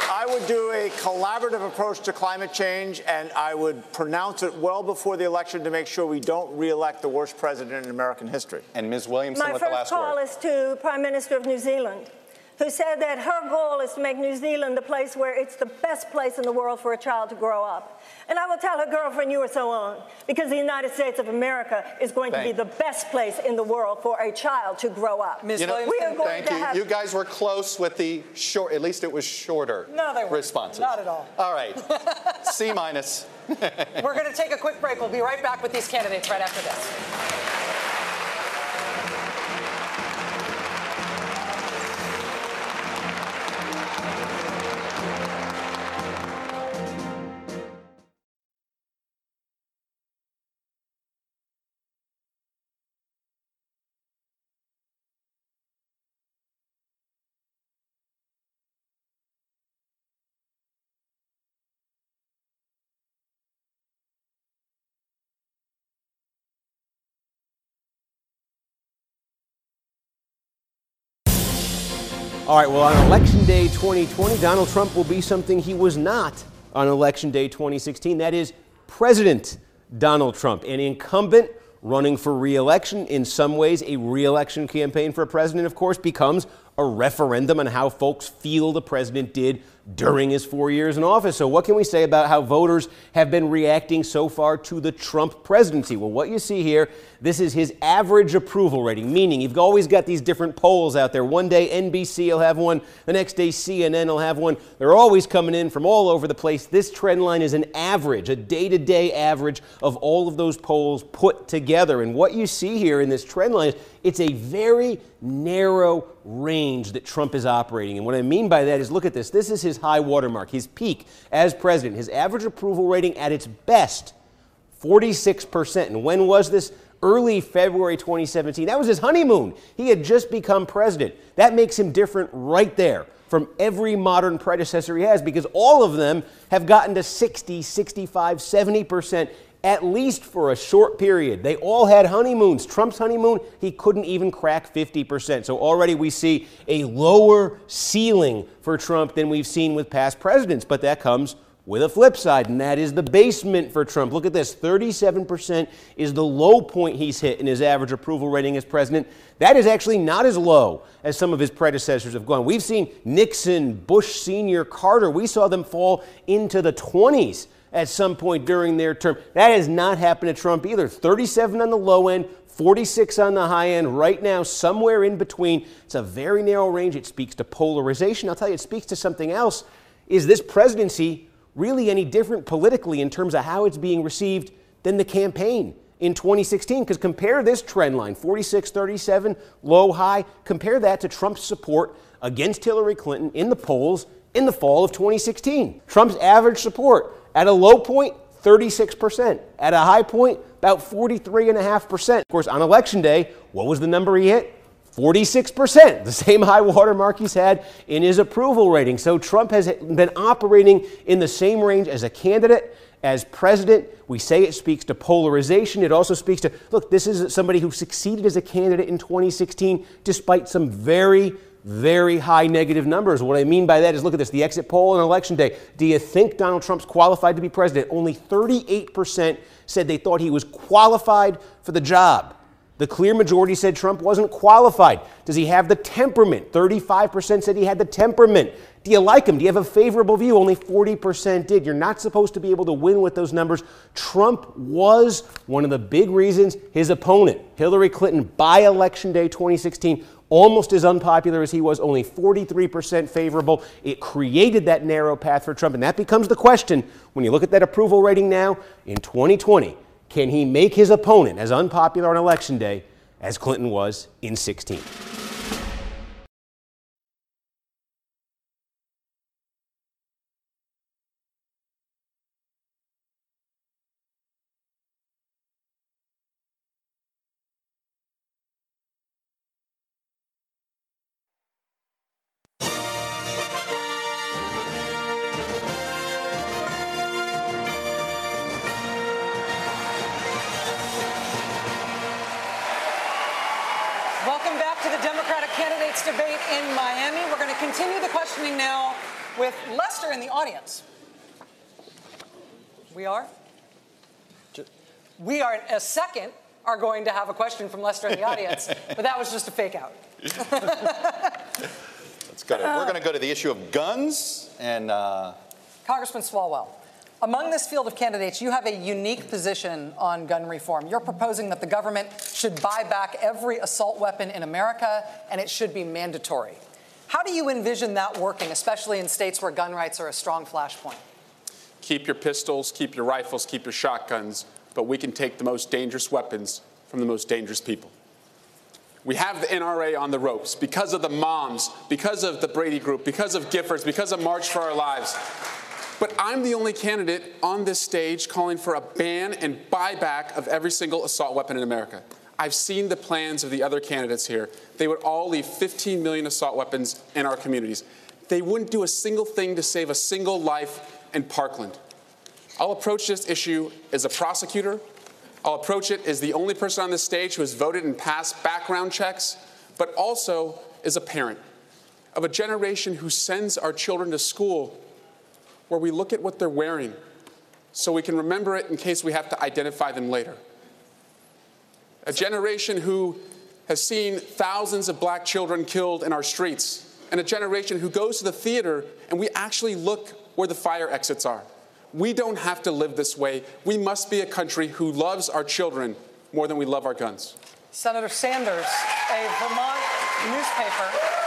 I would do a collaborative approach to climate change, and I would pronounce it well before the election to make sure we don't reelect the worst president in American history. And Ms. Williamson My with the last word. My first call is to Prime Minister of New Zealand who said that her goal is to make New Zealand the place where it's the best place in the world for a child to grow up. And I will tell her girlfriend you are so on, because the United States of America is going thank to be the best place in the world for a child to grow up. Ms. You know, we are going thank to you. Have... You guys were close with the short, at least it was shorter no, they weren't. responses. Not at all. All right. C minus. we're going to take a quick break. We'll be right back with these candidates right after this. All right, well, on Election Day 2020, Donald Trump will be something he was not on Election Day 2016. That is President Donald Trump, an incumbent running for reelection. In some ways, a reelection campaign for a president, of course, becomes a referendum on how folks feel the president did during his four years in office. So, what can we say about how voters have been reacting so far to the Trump presidency? Well, what you see here, this is his average approval rating, meaning you've always got these different polls out there. One day NBC will have one, the next day CNN will have one. They're always coming in from all over the place. This trend line is an average, a day to day average of all of those polls put together. And what you see here in this trend line is it's a very narrow range that Trump is operating. And what I mean by that is look at this. This is his high watermark, his peak as president. His average approval rating at its best, 46%. And when was this? Early February 2017. That was his honeymoon. He had just become president. That makes him different right there from every modern predecessor he has because all of them have gotten to 60, 65, 70% at least for a short period. They all had honeymoons. Trump's honeymoon, he couldn't even crack 50%. So already we see a lower ceiling for Trump than we've seen with past presidents. But that comes with a flip side, and that is the basement for Trump. Look at this 37% is the low point he's hit in his average approval rating as president. That is actually not as low as some of his predecessors have gone. We've seen Nixon, Bush Sr., Carter, we saw them fall into the 20s at some point during their term. That has not happened to Trump either. 37 on the low end, 46 on the high end, right now, somewhere in between. It's a very narrow range. It speaks to polarization. I'll tell you, it speaks to something else. Is this presidency really any different politically in terms of how it's being received than the campaign in 2016? Because compare this trend line 46 37, low high, compare that to Trump's support against Hillary Clinton in the polls in the fall of 2016. Trump's average support at a low point, 36%. At a high point, about 43.5%. Of course, on election day, what was the number he hit? 46%, the same high watermark he's had in his approval rating. So Trump has been operating in the same range as a candidate, as president. We say it speaks to polarization. It also speaks to look, this is somebody who succeeded as a candidate in 2016 despite some very very high negative numbers. What I mean by that is look at this the exit poll on election day. Do you think Donald Trump's qualified to be president? Only 38% said they thought he was qualified for the job. The clear majority said Trump wasn't qualified. Does he have the temperament? 35% said he had the temperament. Do you like him? Do you have a favorable view? Only 40% did. You're not supposed to be able to win with those numbers. Trump was one of the big reasons his opponent, Hillary Clinton, by election day 2016, almost as unpopular as he was, only 43% favorable. It created that narrow path for Trump. And that becomes the question when you look at that approval rating now in 2020. Can he make his opponent as unpopular on election day as Clinton was in 16? Debate in Miami. We're going to continue the questioning now with Lester in the audience. We are? We are, a second, are going to have a question from Lester in the audience, but that was just a fake out. Let's go to, we're going to go to the issue of guns and. Uh, Congressman Swalwell, among this field of candidates, you have a unique position on gun reform. You're proposing that the government should buy back every assault weapon in America and it should be mandatory. How do you envision that working, especially in states where gun rights are a strong flashpoint? Keep your pistols, keep your rifles, keep your shotguns, but we can take the most dangerous weapons from the most dangerous people. We have the NRA on the ropes because of the moms, because of the Brady Group, because of Giffords, because of March for Our Lives. But I'm the only candidate on this stage calling for a ban and buyback of every single assault weapon in America. I've seen the plans of the other candidates here. They would all leave 15 million assault weapons in our communities. They wouldn't do a single thing to save a single life in Parkland. I'll approach this issue as a prosecutor. I'll approach it as the only person on this stage who has voted and passed background checks, but also as a parent of a generation who sends our children to school where we look at what they're wearing so we can remember it in case we have to identify them later. A generation who has seen thousands of black children killed in our streets, and a generation who goes to the theater and we actually look where the fire exits are. We don't have to live this way. We must be a country who loves our children more than we love our guns. Senator Sanders, a Vermont newspaper.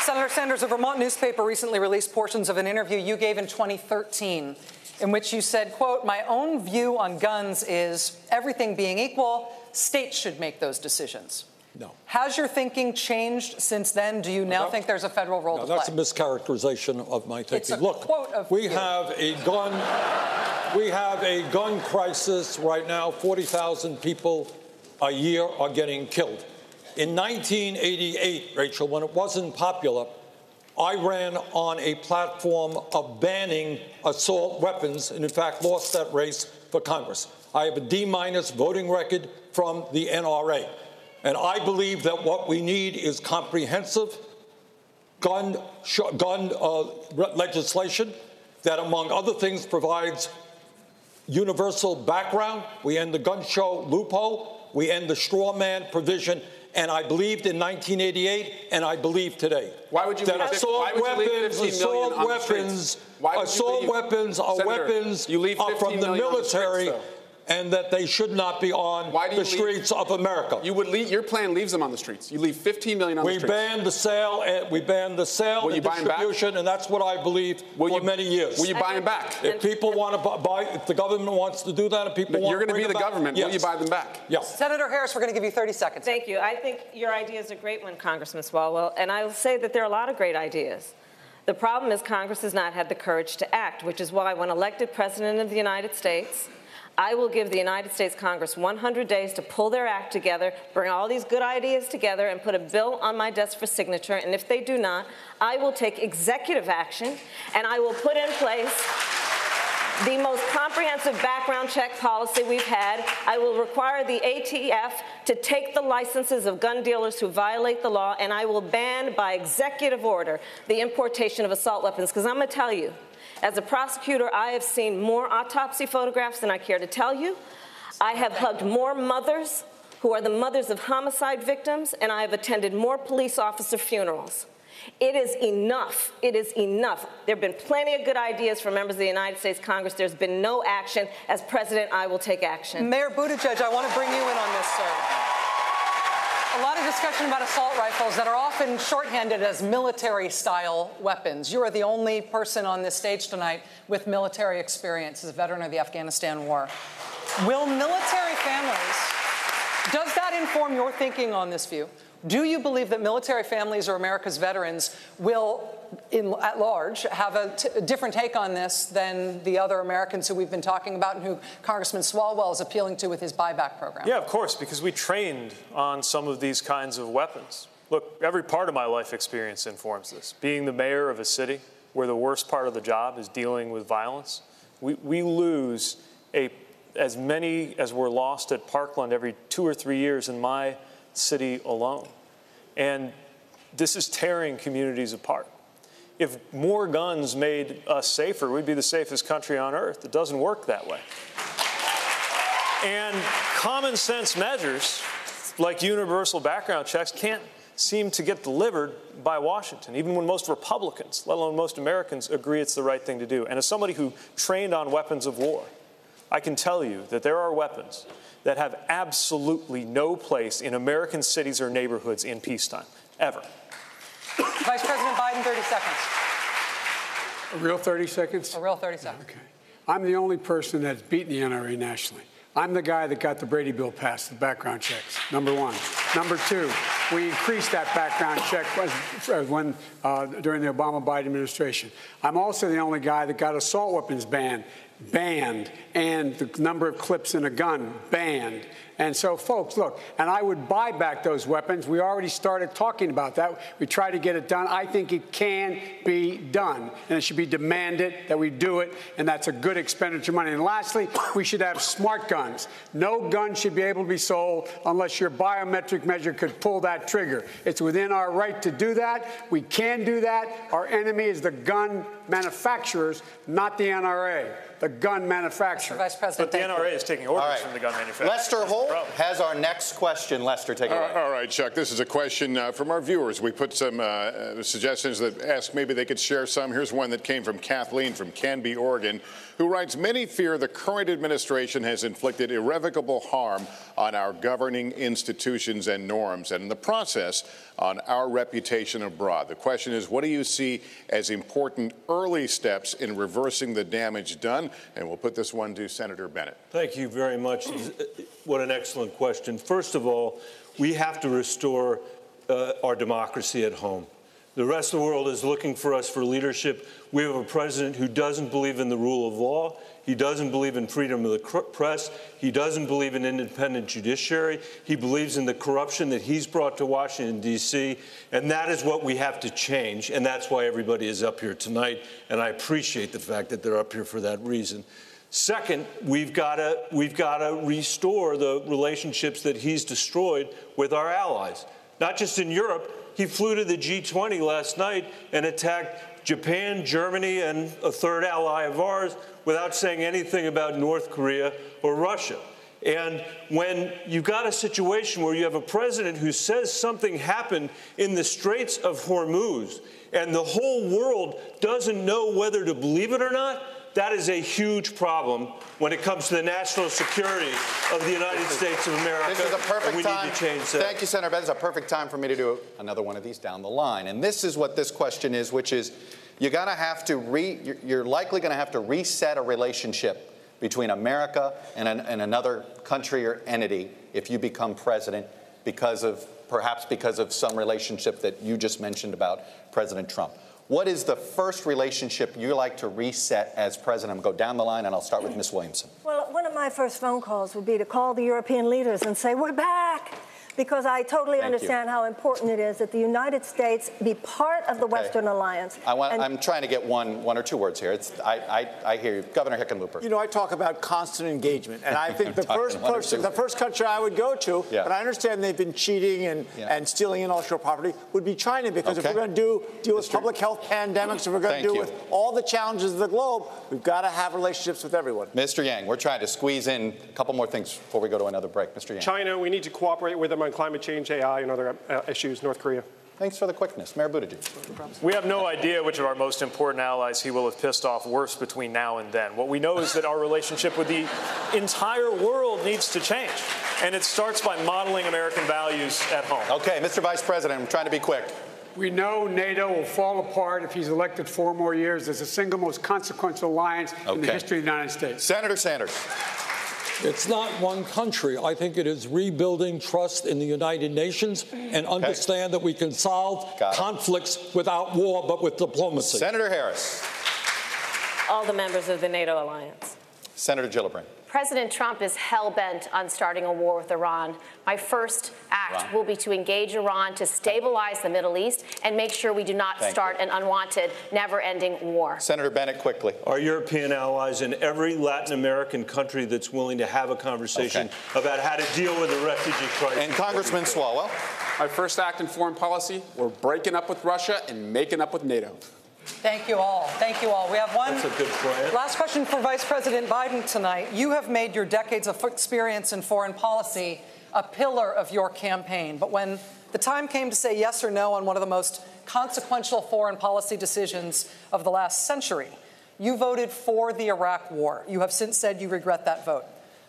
Senator Sanders, a Vermont newspaper recently released portions of an interview you gave in 2013 in which you said, quote, my own view on guns is everything being equal, states should make those decisions. No. Has your thinking changed since then? Do you now No. think there's a federal role No, to that's play? a mischaracterization of my thinking. Look, we you. have a gun. We have a gun crisis right now. Forty thousand people a year are getting killed. In 1988, Rachel, when it wasn't popular, I ran on a platform of banning assault weapons, and in fact lost that race for Congress. I have a D minus voting record from the NRA. And I believe that what we need is comprehensive gun, gun uh, legislation that, among other things, provides universal background. We end the gun show loophole. We end the straw man provision. And I believed in 1988, and I believe today. Why would you that leave assault why would weapons, assault weapons, streets? Why would you assault weapons are Senator, weapons are from the million on the streets, military, though. And that they should not be on do you the leave- streets of America. You would leave, your plan leaves them on the streets. You leave 15 million on We the streets. banned the sale. And we banned the sale Will and you buy 'em back? distribution, and that's what I believe Will for you- many years. will you buy 'em back? If people want to buy, if the government wants to do that, and people want you're going to be the back, government. Yes. Will you buy them back? Yes. Senator Harris, we're going to give you 30 seconds. Thank you. I think your idea is a great one, Congressman Swalwell, and I will say that there are a lot of great ideas. The problem is Congress has not had the courage to act, which is why, when elected President of the United States, I will give the United States Congress 100 days to pull their act together, bring all these good ideas together, and put a bill on my desk for signature. And if they do not, I will take executive action and I will put in place the most comprehensive background check policy we've had. I will require the ATF to take the licenses of gun dealers who violate the law, and I will ban by executive order the importation of assault weapons. Because I'm going to tell you, as a prosecutor, I have seen more autopsy photographs than I care to tell you. I have hugged more mothers who are the mothers of homicide victims, and I have attended more police officer funerals. It is enough. It is enough. There have been plenty of good ideas from members of the United States Congress. There's been no action. As president, I will take action. Mayor Buttigieg, I want to bring you in on this, sir. A lot of discussion about assault rifles that are often shorthanded as military style weapons. You are the only person on this stage tonight with military experience as a veteran of the Afghanistan war. Will military families, does that inform your thinking on this view? Do you believe that military families or America's veterans will, in, at large, have a, t- a different take on this than the other Americans who we've been talking about and who Congressman Swalwell is appealing to with his buyback program? Yeah, of course, because we trained on some of these kinds of weapons. Look, every part of my life experience informs this. Being the mayor of a city where the worst part of the job is dealing with violence, we, we lose a, as many as were lost at Parkland every two or three years in my city alone. And this is tearing communities apart. If more guns made us safer, we'd be the safest country on earth. It doesn't work that way. And common sense measures like universal background checks can't seem to get delivered by Washington, even when most Republicans, let alone most Americans, agree it's the right thing to do. And as somebody who trained on weapons of war, I can tell you that there are weapons that have absolutely no place in American cities or neighborhoods in peacetime, ever. Vice President Biden, 30 seconds. A real 30 seconds? A real 30 seconds. Okay. I'm the only person that's beaten the NRA nationally. I'm the guy that got the Brady bill passed, the background checks, number one. Number two, we increased that background check when, uh, during the Obama Biden administration. I'm also the only guy that got assault weapons banned, banned, and the number of clips in a gun banned. And so, folks, look, and I would buy back those weapons. We already started talking about that. We tried to get it done. I think it can be done, and it should be demanded that we do it, and that's a good expenditure of money. And lastly, we should have smart guns. No gun should be able to be sold unless your biometric measure could pull that trigger. It's within our right to do that. We can do that. Our enemy is the gun manufacturers, not the NRA the gun manufacturer. Vice President, but the NRA is taking orders right. from the gun manufacturer. Lester Holt has our next question. Lester, take it away. all right, Chuck. This is a question uh, from our viewers. We put some uh, uh, suggestions that ask maybe they could share some. Here's one that came from Kathleen from Canby, Oregon, who writes, Many fear the current administration has inflicted irrevocable harm on our governing institutions and norms, and in the process, on our reputation abroad. The question is, what do you see as important early steps in reversing the damage done? And we'll put this one to Senator Bennet. Thank you very much. What an excellent question. First of all, we have to restore uh, our democracy at home. The rest of the world is looking for us for leadership. We have a president who doesn't believe in the rule of law. He doesn't believe in freedom of the press. He doesn't believe in independent judiciary. He believes in the corruption that he's brought to Washington, D.C. And that is what we have to change. And that's why everybody is up here tonight. And I appreciate the fact that they're up here for that reason. Second, we've got to we've got to restore the relationships that he's destroyed with our allies, not just in Europe, he flew to the G20 last night and attacked Japan, Germany, and a third ally of ours without saying anything about North Korea or Russia. And when you've got a situation where you have a president who says something happened in the Straits of Hormuz and the whole world doesn't know whether to believe it or not, that is a huge problem when it comes to the national security of the United States of America. This is a perfect time. Need to change that. Thank you, Senator Ben. It's a perfect time for me to do another one of these down the line. And this is what this question is, which is you're going to have to re, you're likely going to have to reset a relationship between America and, an, and another country or entity if you become president because of perhaps because of some relationship that you just mentioned about President Trump. What is the first relationship you like to reset as president? I'm going to go down the line, and I'll start with Ms. Williamson. Well, one of my first phone calls would be to call the European leaders and say, We're back because I totally Thank understand you. how important it is that the United States be part of the okay. Western Alliance. I want, I'm trying to get one, one or two words here. It's, I, I, I hear you, Governor Hickenlooper. You know, I talk about constant engagement, and I think the first person, the first country I would go to, yeah. and I understand they've been cheating and, yeah. and stealing intellectual property, would be China, because okay. if we're going to do deal with public health pandemics, if we're going to deal you. with all the challenges of the globe, we've got to have relationships with everyone. Mr. Yang, we're trying to squeeze in a couple more things before we go to another break. Mr. Yang. China, we need to cooperate with them on climate change, AI, and other uh, issues. North Korea. Thanks for the quickness. Mayor Buttigieg. We have no idea which of our most important allies he will have pissed off worse between now and then. What we know is that our relationship with the entire world needs to change. And it starts by modeling American values at home. Okay, Mr. Vice President, I'm trying to be quick. We know NATO will fall apart if he's elected four more years as the single most consequential alliance okay. in the history of the United States. Senator Sanders. It's not one country. I think it is rebuilding trust in the United Nations and understand okay. that we can solve conflicts without war, but with diplomacy. Senator Harris. All the members of the NATO alliance. Senator Gillibrand. President Trump is hell bent on starting a war with Iran. My first act Iran. will be to engage Iran to stabilize the Middle East and make sure we do not Thank start an unwanted, never ending war. Senator Bennet, quickly. Our European allies and every Latin American country that's willing to have a conversation Okay. about how to deal with the refugee crisis. And Congressman Swalwell. My first act in foreign policy, we're breaking up with Russia and making up with NATO. Thank you all. Thank you all. We have one That's a good plan. last question for Vice President Biden tonight. You have made your decades of experience in foreign policy a pillar of your campaign. But when the time came to say yes or no on one of the most consequential foreign policy decisions of the last century, you voted for the Iraq war. You have since said you regret that vote.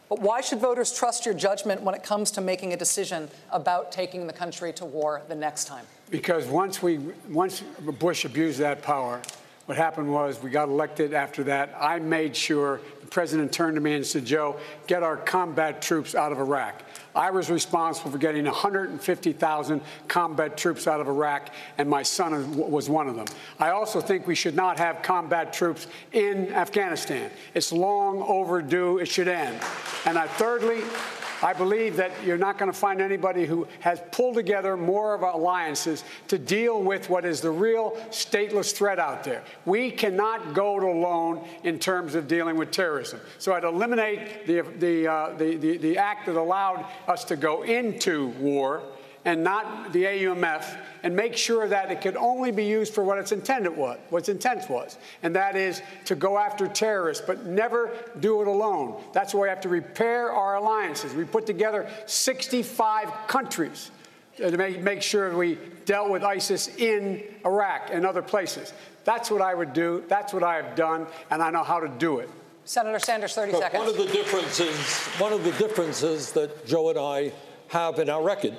But why should voters trust your judgment when it comes to making a decision about taking the country to war the next time? Because once we, once Bush abused that power, what happened was we got elected after that. I made sure president turned to me and said, Joe, get our combat troops out of Iraq. I was responsible for getting 150,000 combat troops out of Iraq, and my son was one of them. I also think we should not have combat troops in Afghanistan. It's long overdue. It should end. And I, thirdly, I believe that you're not going to find anybody who has pulled together more of alliances to deal with what is the real stateless threat out there. We cannot go it alone in terms of dealing with terrorism. So I'd eliminate the, the, uh, the, the, the act that allowed us to go into war and not the AUMF, and make sure that it could only be used for what its intended was, what its intent was, and that is to go after terrorists, but never do it alone. That's why we have to repair our alliances. We put together 65 countries to make, make sure we dealt with ISIS in Iraq and other places. That's what I would do. That's what I have done, and I know how to do it. Senator Sanders, 30 But seconds. one of the differences, one of the differences that Joe and I have in our record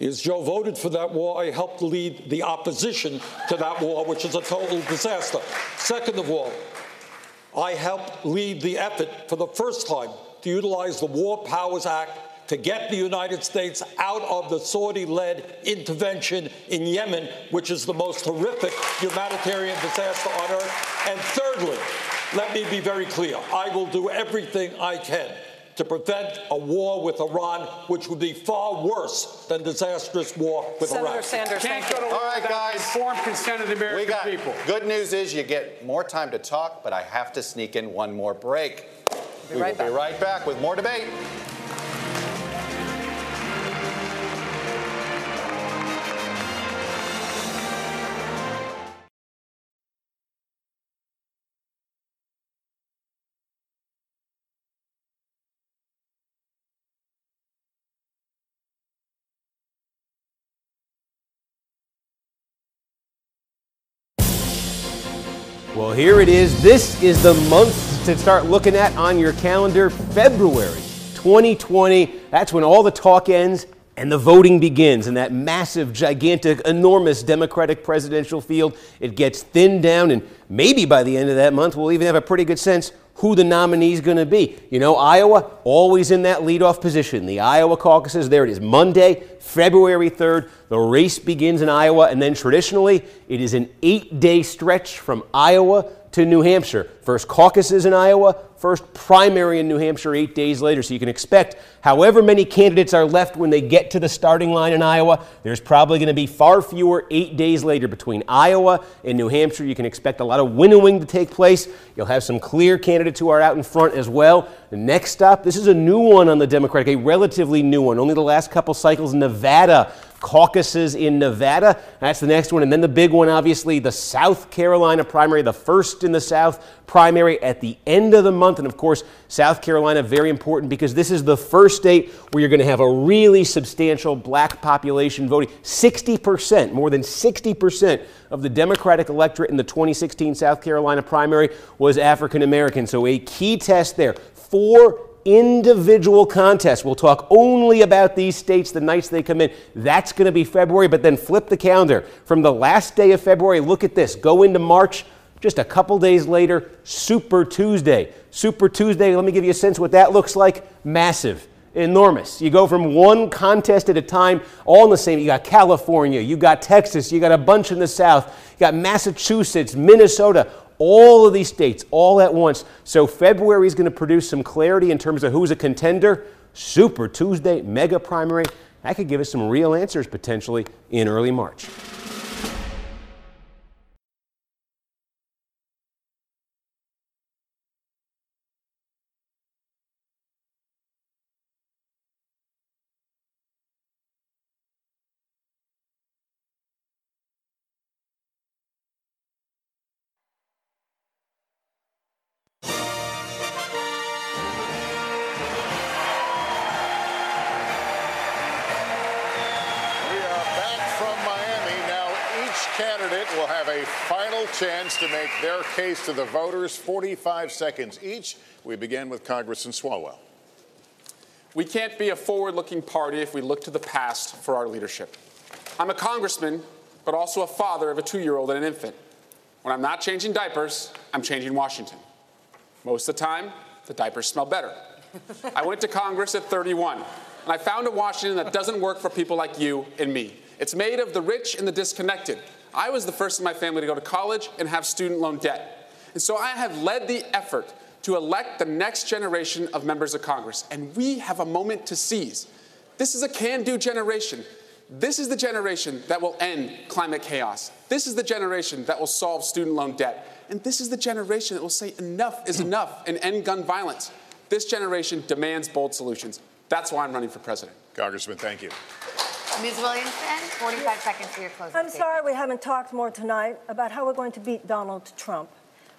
is Joe voted for that war. I helped lead the opposition to that war, which is a total disaster. Second of all, I helped lead the effort for the first time to utilize the War Powers Act to get the United States out of the Saudi led intervention in Yemen, which is the most horrific humanitarian disaster on earth. And thirdly, let me be very clear I will do everything I can to prevent a war with Iran, which would be far worse than disastrous war with Senator Iraq. Sanders, Can't thank go to you. war All right, guys. informed consent of the American We got people. good news is you get more time to talk, but I have to sneak in one more break. Be we right will be right back with more debate. Here it is. This is the month to start looking at on your calendar February 2020. That's when all the talk ends and the voting begins in that massive, gigantic, enormous Democratic presidential field. It gets thinned down, and maybe by the end of that month, we'll even have a pretty good sense who the nominee is going to be. You know, Iowa, always in that leadoff position. The Iowa caucuses, there it is, Monday, February 3rd. The race begins in Iowa, and then traditionally, it is an eight day stretch from Iowa to New Hampshire. First caucuses in Iowa, first primary in New Hampshire eight days later. So you can expect however many candidates are left when they get to the starting line in Iowa, there's probably going to be far fewer eight days later between Iowa and New Hampshire. You can expect a lot of winnowing to take place. You'll have some clear candidates who are out in front as well. The next stop, this is a new one on the Democratic, a relatively new one, only the last couple cycles, Nevada caucuses in Nevada. That's the next one. And then the big one, obviously, the South Carolina primary, the first in the South primary at the end of the month. And of course, South Carolina, very important because this is the first state where you're going to have a really substantial black population voting. 60%, more than 60% of the Democratic electorate in the 2016 South Carolina primary was African American. So a key test there. Four individual contests. We'll talk only about these states the nights they come in. That's going to be February, but then flip the calendar. From the last day of February, look at this. Go into March. Just a couple days later, Super Tuesday. Super Tuesday, let me give you a sense what that looks like. Massive enormous. You go from one contest at a time, all in the same. You got California, you got Texas, you got a bunch in the South, you got Massachusetts, Minnesota, all of these states all at once. So February is going to produce some clarity in terms of who's a contender. Super Tuesday, mega primary. That could give us some real answers potentially in early March. Make their case to the voters, 45 seconds each. We begin with Congressman Swalwell. We can't be a forward looking party if we look to the past for our leadership. I'm a congressman, but also a father of a two year old and an infant. When I'm not changing diapers, I'm changing Washington. Most of the time, the diapers smell better. I went to Congress at 31, and I found a Washington that doesn't work for people like you and me. It's made of the rich and the disconnected. I was the first in my family to go to college and have student loan debt. And so I have led the effort to elect the next generation of members of Congress, and we have a moment to seize. This is a can do generation. This is the generation that will end climate chaos. This is the generation that will solve student loan debt. And this is the generation that will say enough is enough and end gun violence. This generation demands bold solutions. That's why I'm running for president. Congressman, thank you. Ms. Williamson, 45 seconds for your closing I'm statement. sorry we haven't talked more tonight about how we're going to beat Donald Trump.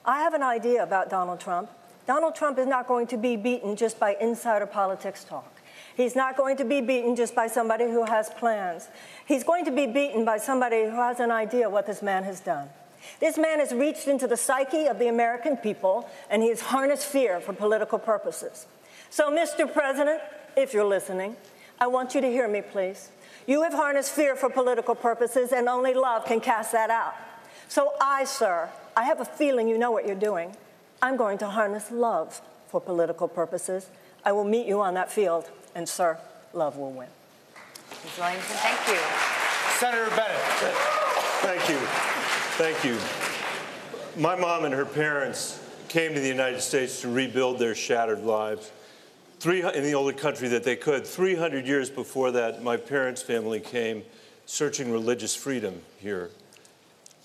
I have an idea about Donald Trump. Donald Trump is not going to be beaten just by insider politics talk. He's not going to be beaten just by somebody who has plans. He's going to be beaten by somebody who has an idea what this man has done. This man has reached into the psyche of the American people and he has harnessed fear for political purposes. So, Mr. President, if you're listening, I want you to hear me, please. You have harnessed fear for political purposes, and only love can cast that out. So, I, sir, I have a feeling you know what you're doing. I'm going to harness love for political purposes. I will meet you on that field, and, sir, love will win. Ms. Williamson, thank you. Senator Bennet. Thank you. Thank you. My mom and her parents came to the United States to rebuild their shattered lives. Three, in the only country that they could. 300 years before that, my parents' family came searching religious freedom here.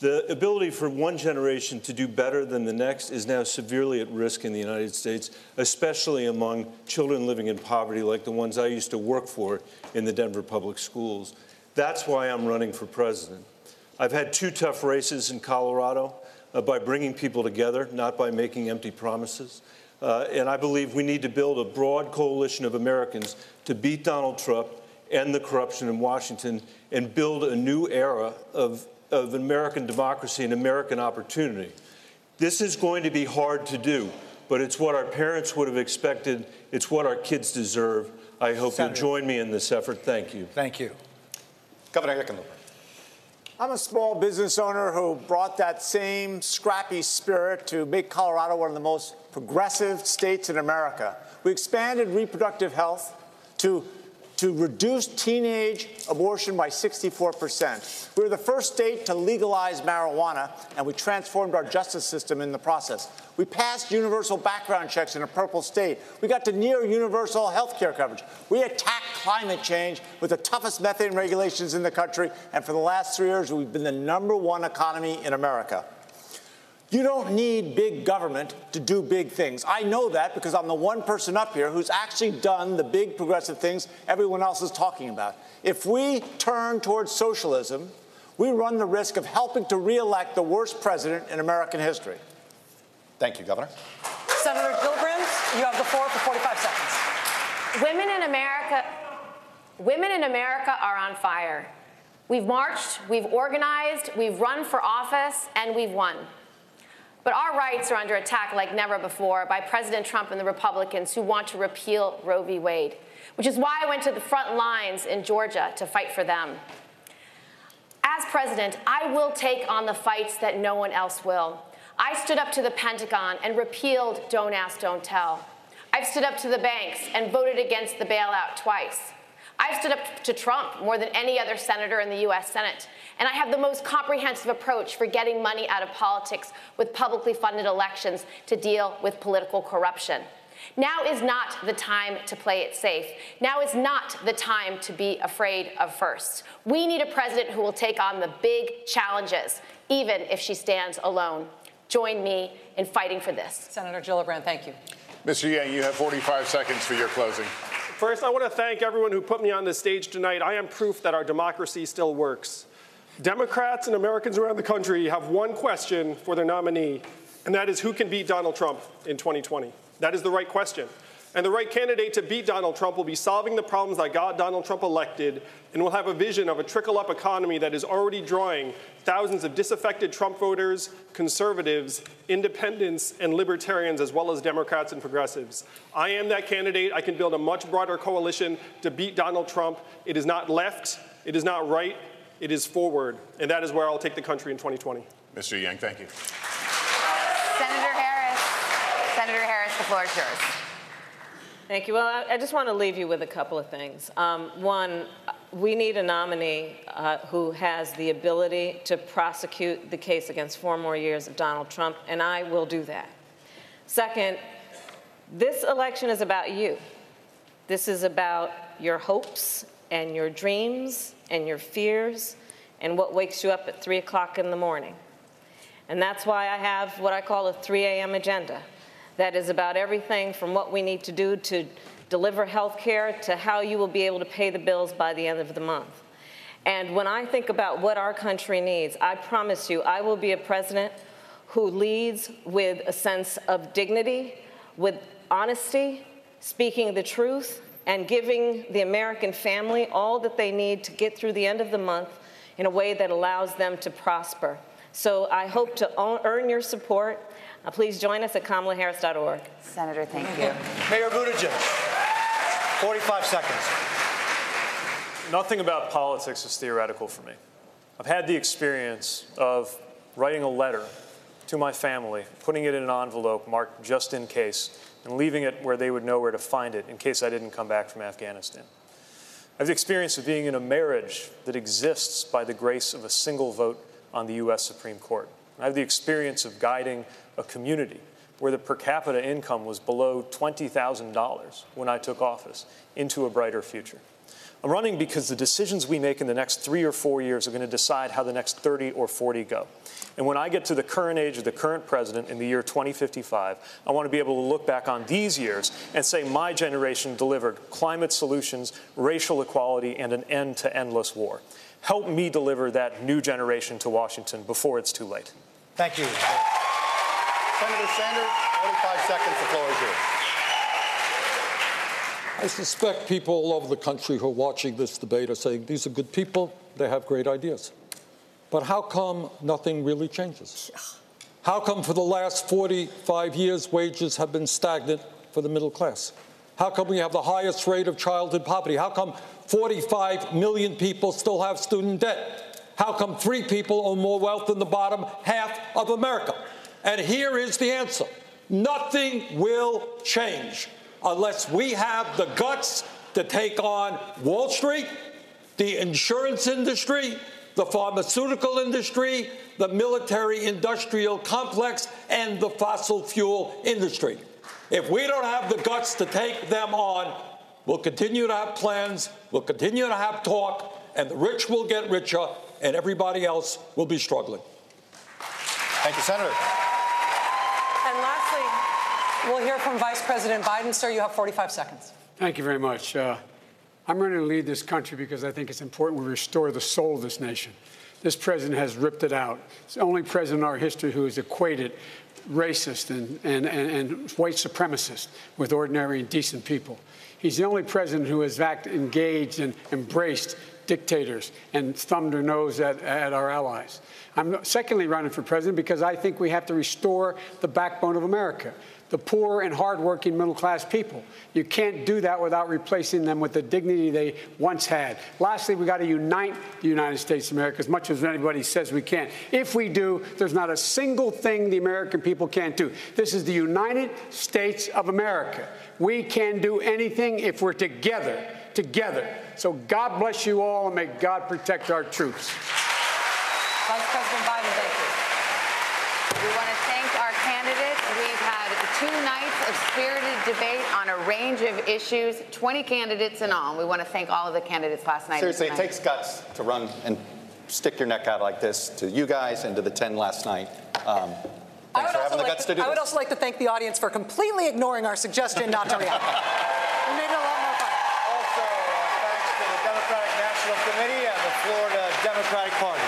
The ability for one generation to do better than the next is now severely at risk in the United States, especially among children living in poverty like the ones I used to work for in the Denver public schools. That's why I'm running for president. I've had two tough races in Colorado uh, by bringing people together, not by making empty promises. Uh, and I believe we need to build a broad coalition of Americans to beat Donald Trump, end the corruption in Washington, and build a new era of, of American democracy and American opportunity. This is going to be hard to do, but it's what our parents would have expected. It's what our kids deserve. I hope Senator. you'll join me in this effort. Thank you. Thank you. Governor Hickenlooper. I'm a small business owner who brought that same scrappy spirit to make Colorado one of the most progressive states in America. We expanded reproductive health to, to reduce teenage abortion by 64%. We were the first state to legalize marijuana, and we transformed our justice system in the process. We passed universal background checks in a purple state. We got to near universal health care coverage. We attacked climate change with the toughest methane regulations in the country, and for the last three years, we've been the number one economy in America. You don't need big government to do big things. I know that because I'm the one person up here who's actually done the big progressive things everyone else is talking about. If we turn towards socialism, we run the risk of helping to reelect the worst president in American history. Thank you, Governor. Senator Gillibrand, you have the floor for 45 seconds. Women in America, women in America are on fire. We've marched, we've organized, we've run for office, and we've won. But our rights are under attack like never before by President Trump and the Republicans who want to repeal Roe v. Wade, which is why I went to the front lines in Georgia to fight for them. As president, I will take on the fights that no one else will. I stood up to the Pentagon and repealed Don't Ask, Don't Tell. I've stood up to the banks and voted against the bailout twice. I've stood up to Trump more than any other senator in the U.S. Senate. And I have the most comprehensive approach for getting money out of politics with publicly funded elections to deal with political corruption. Now is not the time to play it safe. Now is not the time to be afraid of firsts. We need a president who will take on the big challenges, even if she stands alone. Join me in fighting for this. Senator Gillibrand, thank you. Mr. Yang, you have 45 seconds for your closing. First, I want to thank everyone who put me on this stage tonight. I am proof that our democracy still works. Democrats and Americans around the country have one question for their nominee, and that is who can beat Donald Trump in 2020? That is the right question. And the right candidate to beat Donald Trump will be solving the problems that got Donald Trump elected and will have a vision of a trickle up economy that is already drawing thousands of disaffected Trump voters, conservatives, independents, and libertarians, as well as Democrats and progressives. I am that candidate. I can build a much broader coalition to beat Donald Trump. It is not left, it is not right, it is forward. And that is where I'll take the country in 2020. Mr. Yang, thank you. Senator Harris. Senator Harris, the floor is yours. Thank you. Well, I, I just want to leave you with a couple of things. Um, one, we need a nominee uh, who has the ability to prosecute the case against four more years of Donald Trump, and I will do that. Second, this election is about you. This is about your hopes and your dreams and your fears and what wakes you up at 3 o'clock in the morning. And that's why I have what I call a 3 a.m. agenda that is about everything from what we need to do to deliver health care to how you will be able to pay the bills by the end of the month. And when I think about what our country needs, I promise you, I will be a president who leads with a sense of dignity, with honesty, speaking the truth, and giving the American family all that they need to get through the end of the month in a way that allows them to prosper. So I hope to earn your support. Uh, please join us at KamalaHarris.org. Senator, thank you. Mayor Buttigieg, 45 seconds. Nothing about politics is theoretical for me. I've had the experience of writing a letter to my family, putting it in an envelope marked just in case, and leaving it where they would know where to find it in case I didn't come back from Afghanistan. I have the experience of being in a marriage that exists by the grace of a single vote on the U.S. Supreme Court. I have the experience of guiding a community where the per capita income was below $20,000 when I took office into a brighter future. I'm running because the decisions we make in the next three or four years are going to decide how the next 30 or 40 go. And when I get to the current age of the current president in the year 2055, I want to be able to look back on these years and say my generation delivered climate solutions, racial equality, and an end to endless war. Help me deliver that new generation to Washington before it's too late. Thank you. Senator Sanders, 45 seconds. The floor is yours. I suspect people all over the country who are watching this debate are saying these are good people, they have great ideas. But how come nothing really changes? How come for the last 45 years wages have been stagnant for the middle class? How come we have the highest rate of childhood poverty? How come 45 million people still have student debt? How come three people own more wealth than the bottom half of America? And here is the answer nothing will change unless we have the guts to take on Wall Street, the insurance industry, the pharmaceutical industry, the military industrial complex, and the fossil fuel industry. If we don't have the guts to take them on, we'll continue to have plans, we'll continue to have talk, and the rich will get richer, and everybody else will be struggling. Thank you, Senator. And lastly, we'll hear from Vice President Biden. Sir, you have 45 seconds. Thank you very much. Uh, I'm running to lead this country because I think it's important we restore the soul of this nation. This president has ripped it out. It's the only president in our history who has equated racist and, and, and, and white supremacist with ordinary and decent people. He's the only president who has act, engaged and embraced dictators and thumbed her nose at, at our allies. I'm secondly running for president because I think we have to restore the backbone of America the poor and hardworking middle class people. You can't do that without replacing them with the dignity they once had. Lastly, we got to unite the United States of America as much as anybody says we can. If we do, there's not a single thing the American people can't do. This is the United States of America. We can do anything if we're together. Together. So God bless you all and may God protect our troops. Vice President Biden, thank you. We want to thank our candidates. We've had two nights of spirited debate on a range of issues, 20 candidates in all. We want to thank all of the candidates last night. Seriously, it takes guts to run and stick your neck out like this to you guys and to the 10 last night. Um, I thanks would, for also having the like guts to, to do I would also like to thank the audience for completely ignoring our suggestion not to react. we made it a lot more fun. Also, uh, thanks to the Democratic National Committee and the Florida Democratic Party.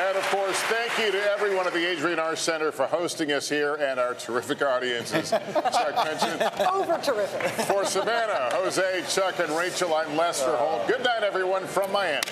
And of course, thank you to everyone at the Adrienne Arsht Center for hosting us here and our terrific audiences. Chuck mentioned. Over terrific. For Savannah, Jose, Chuck, and Rachel, I'm Lester Holt. Good night, everyone, from Miami.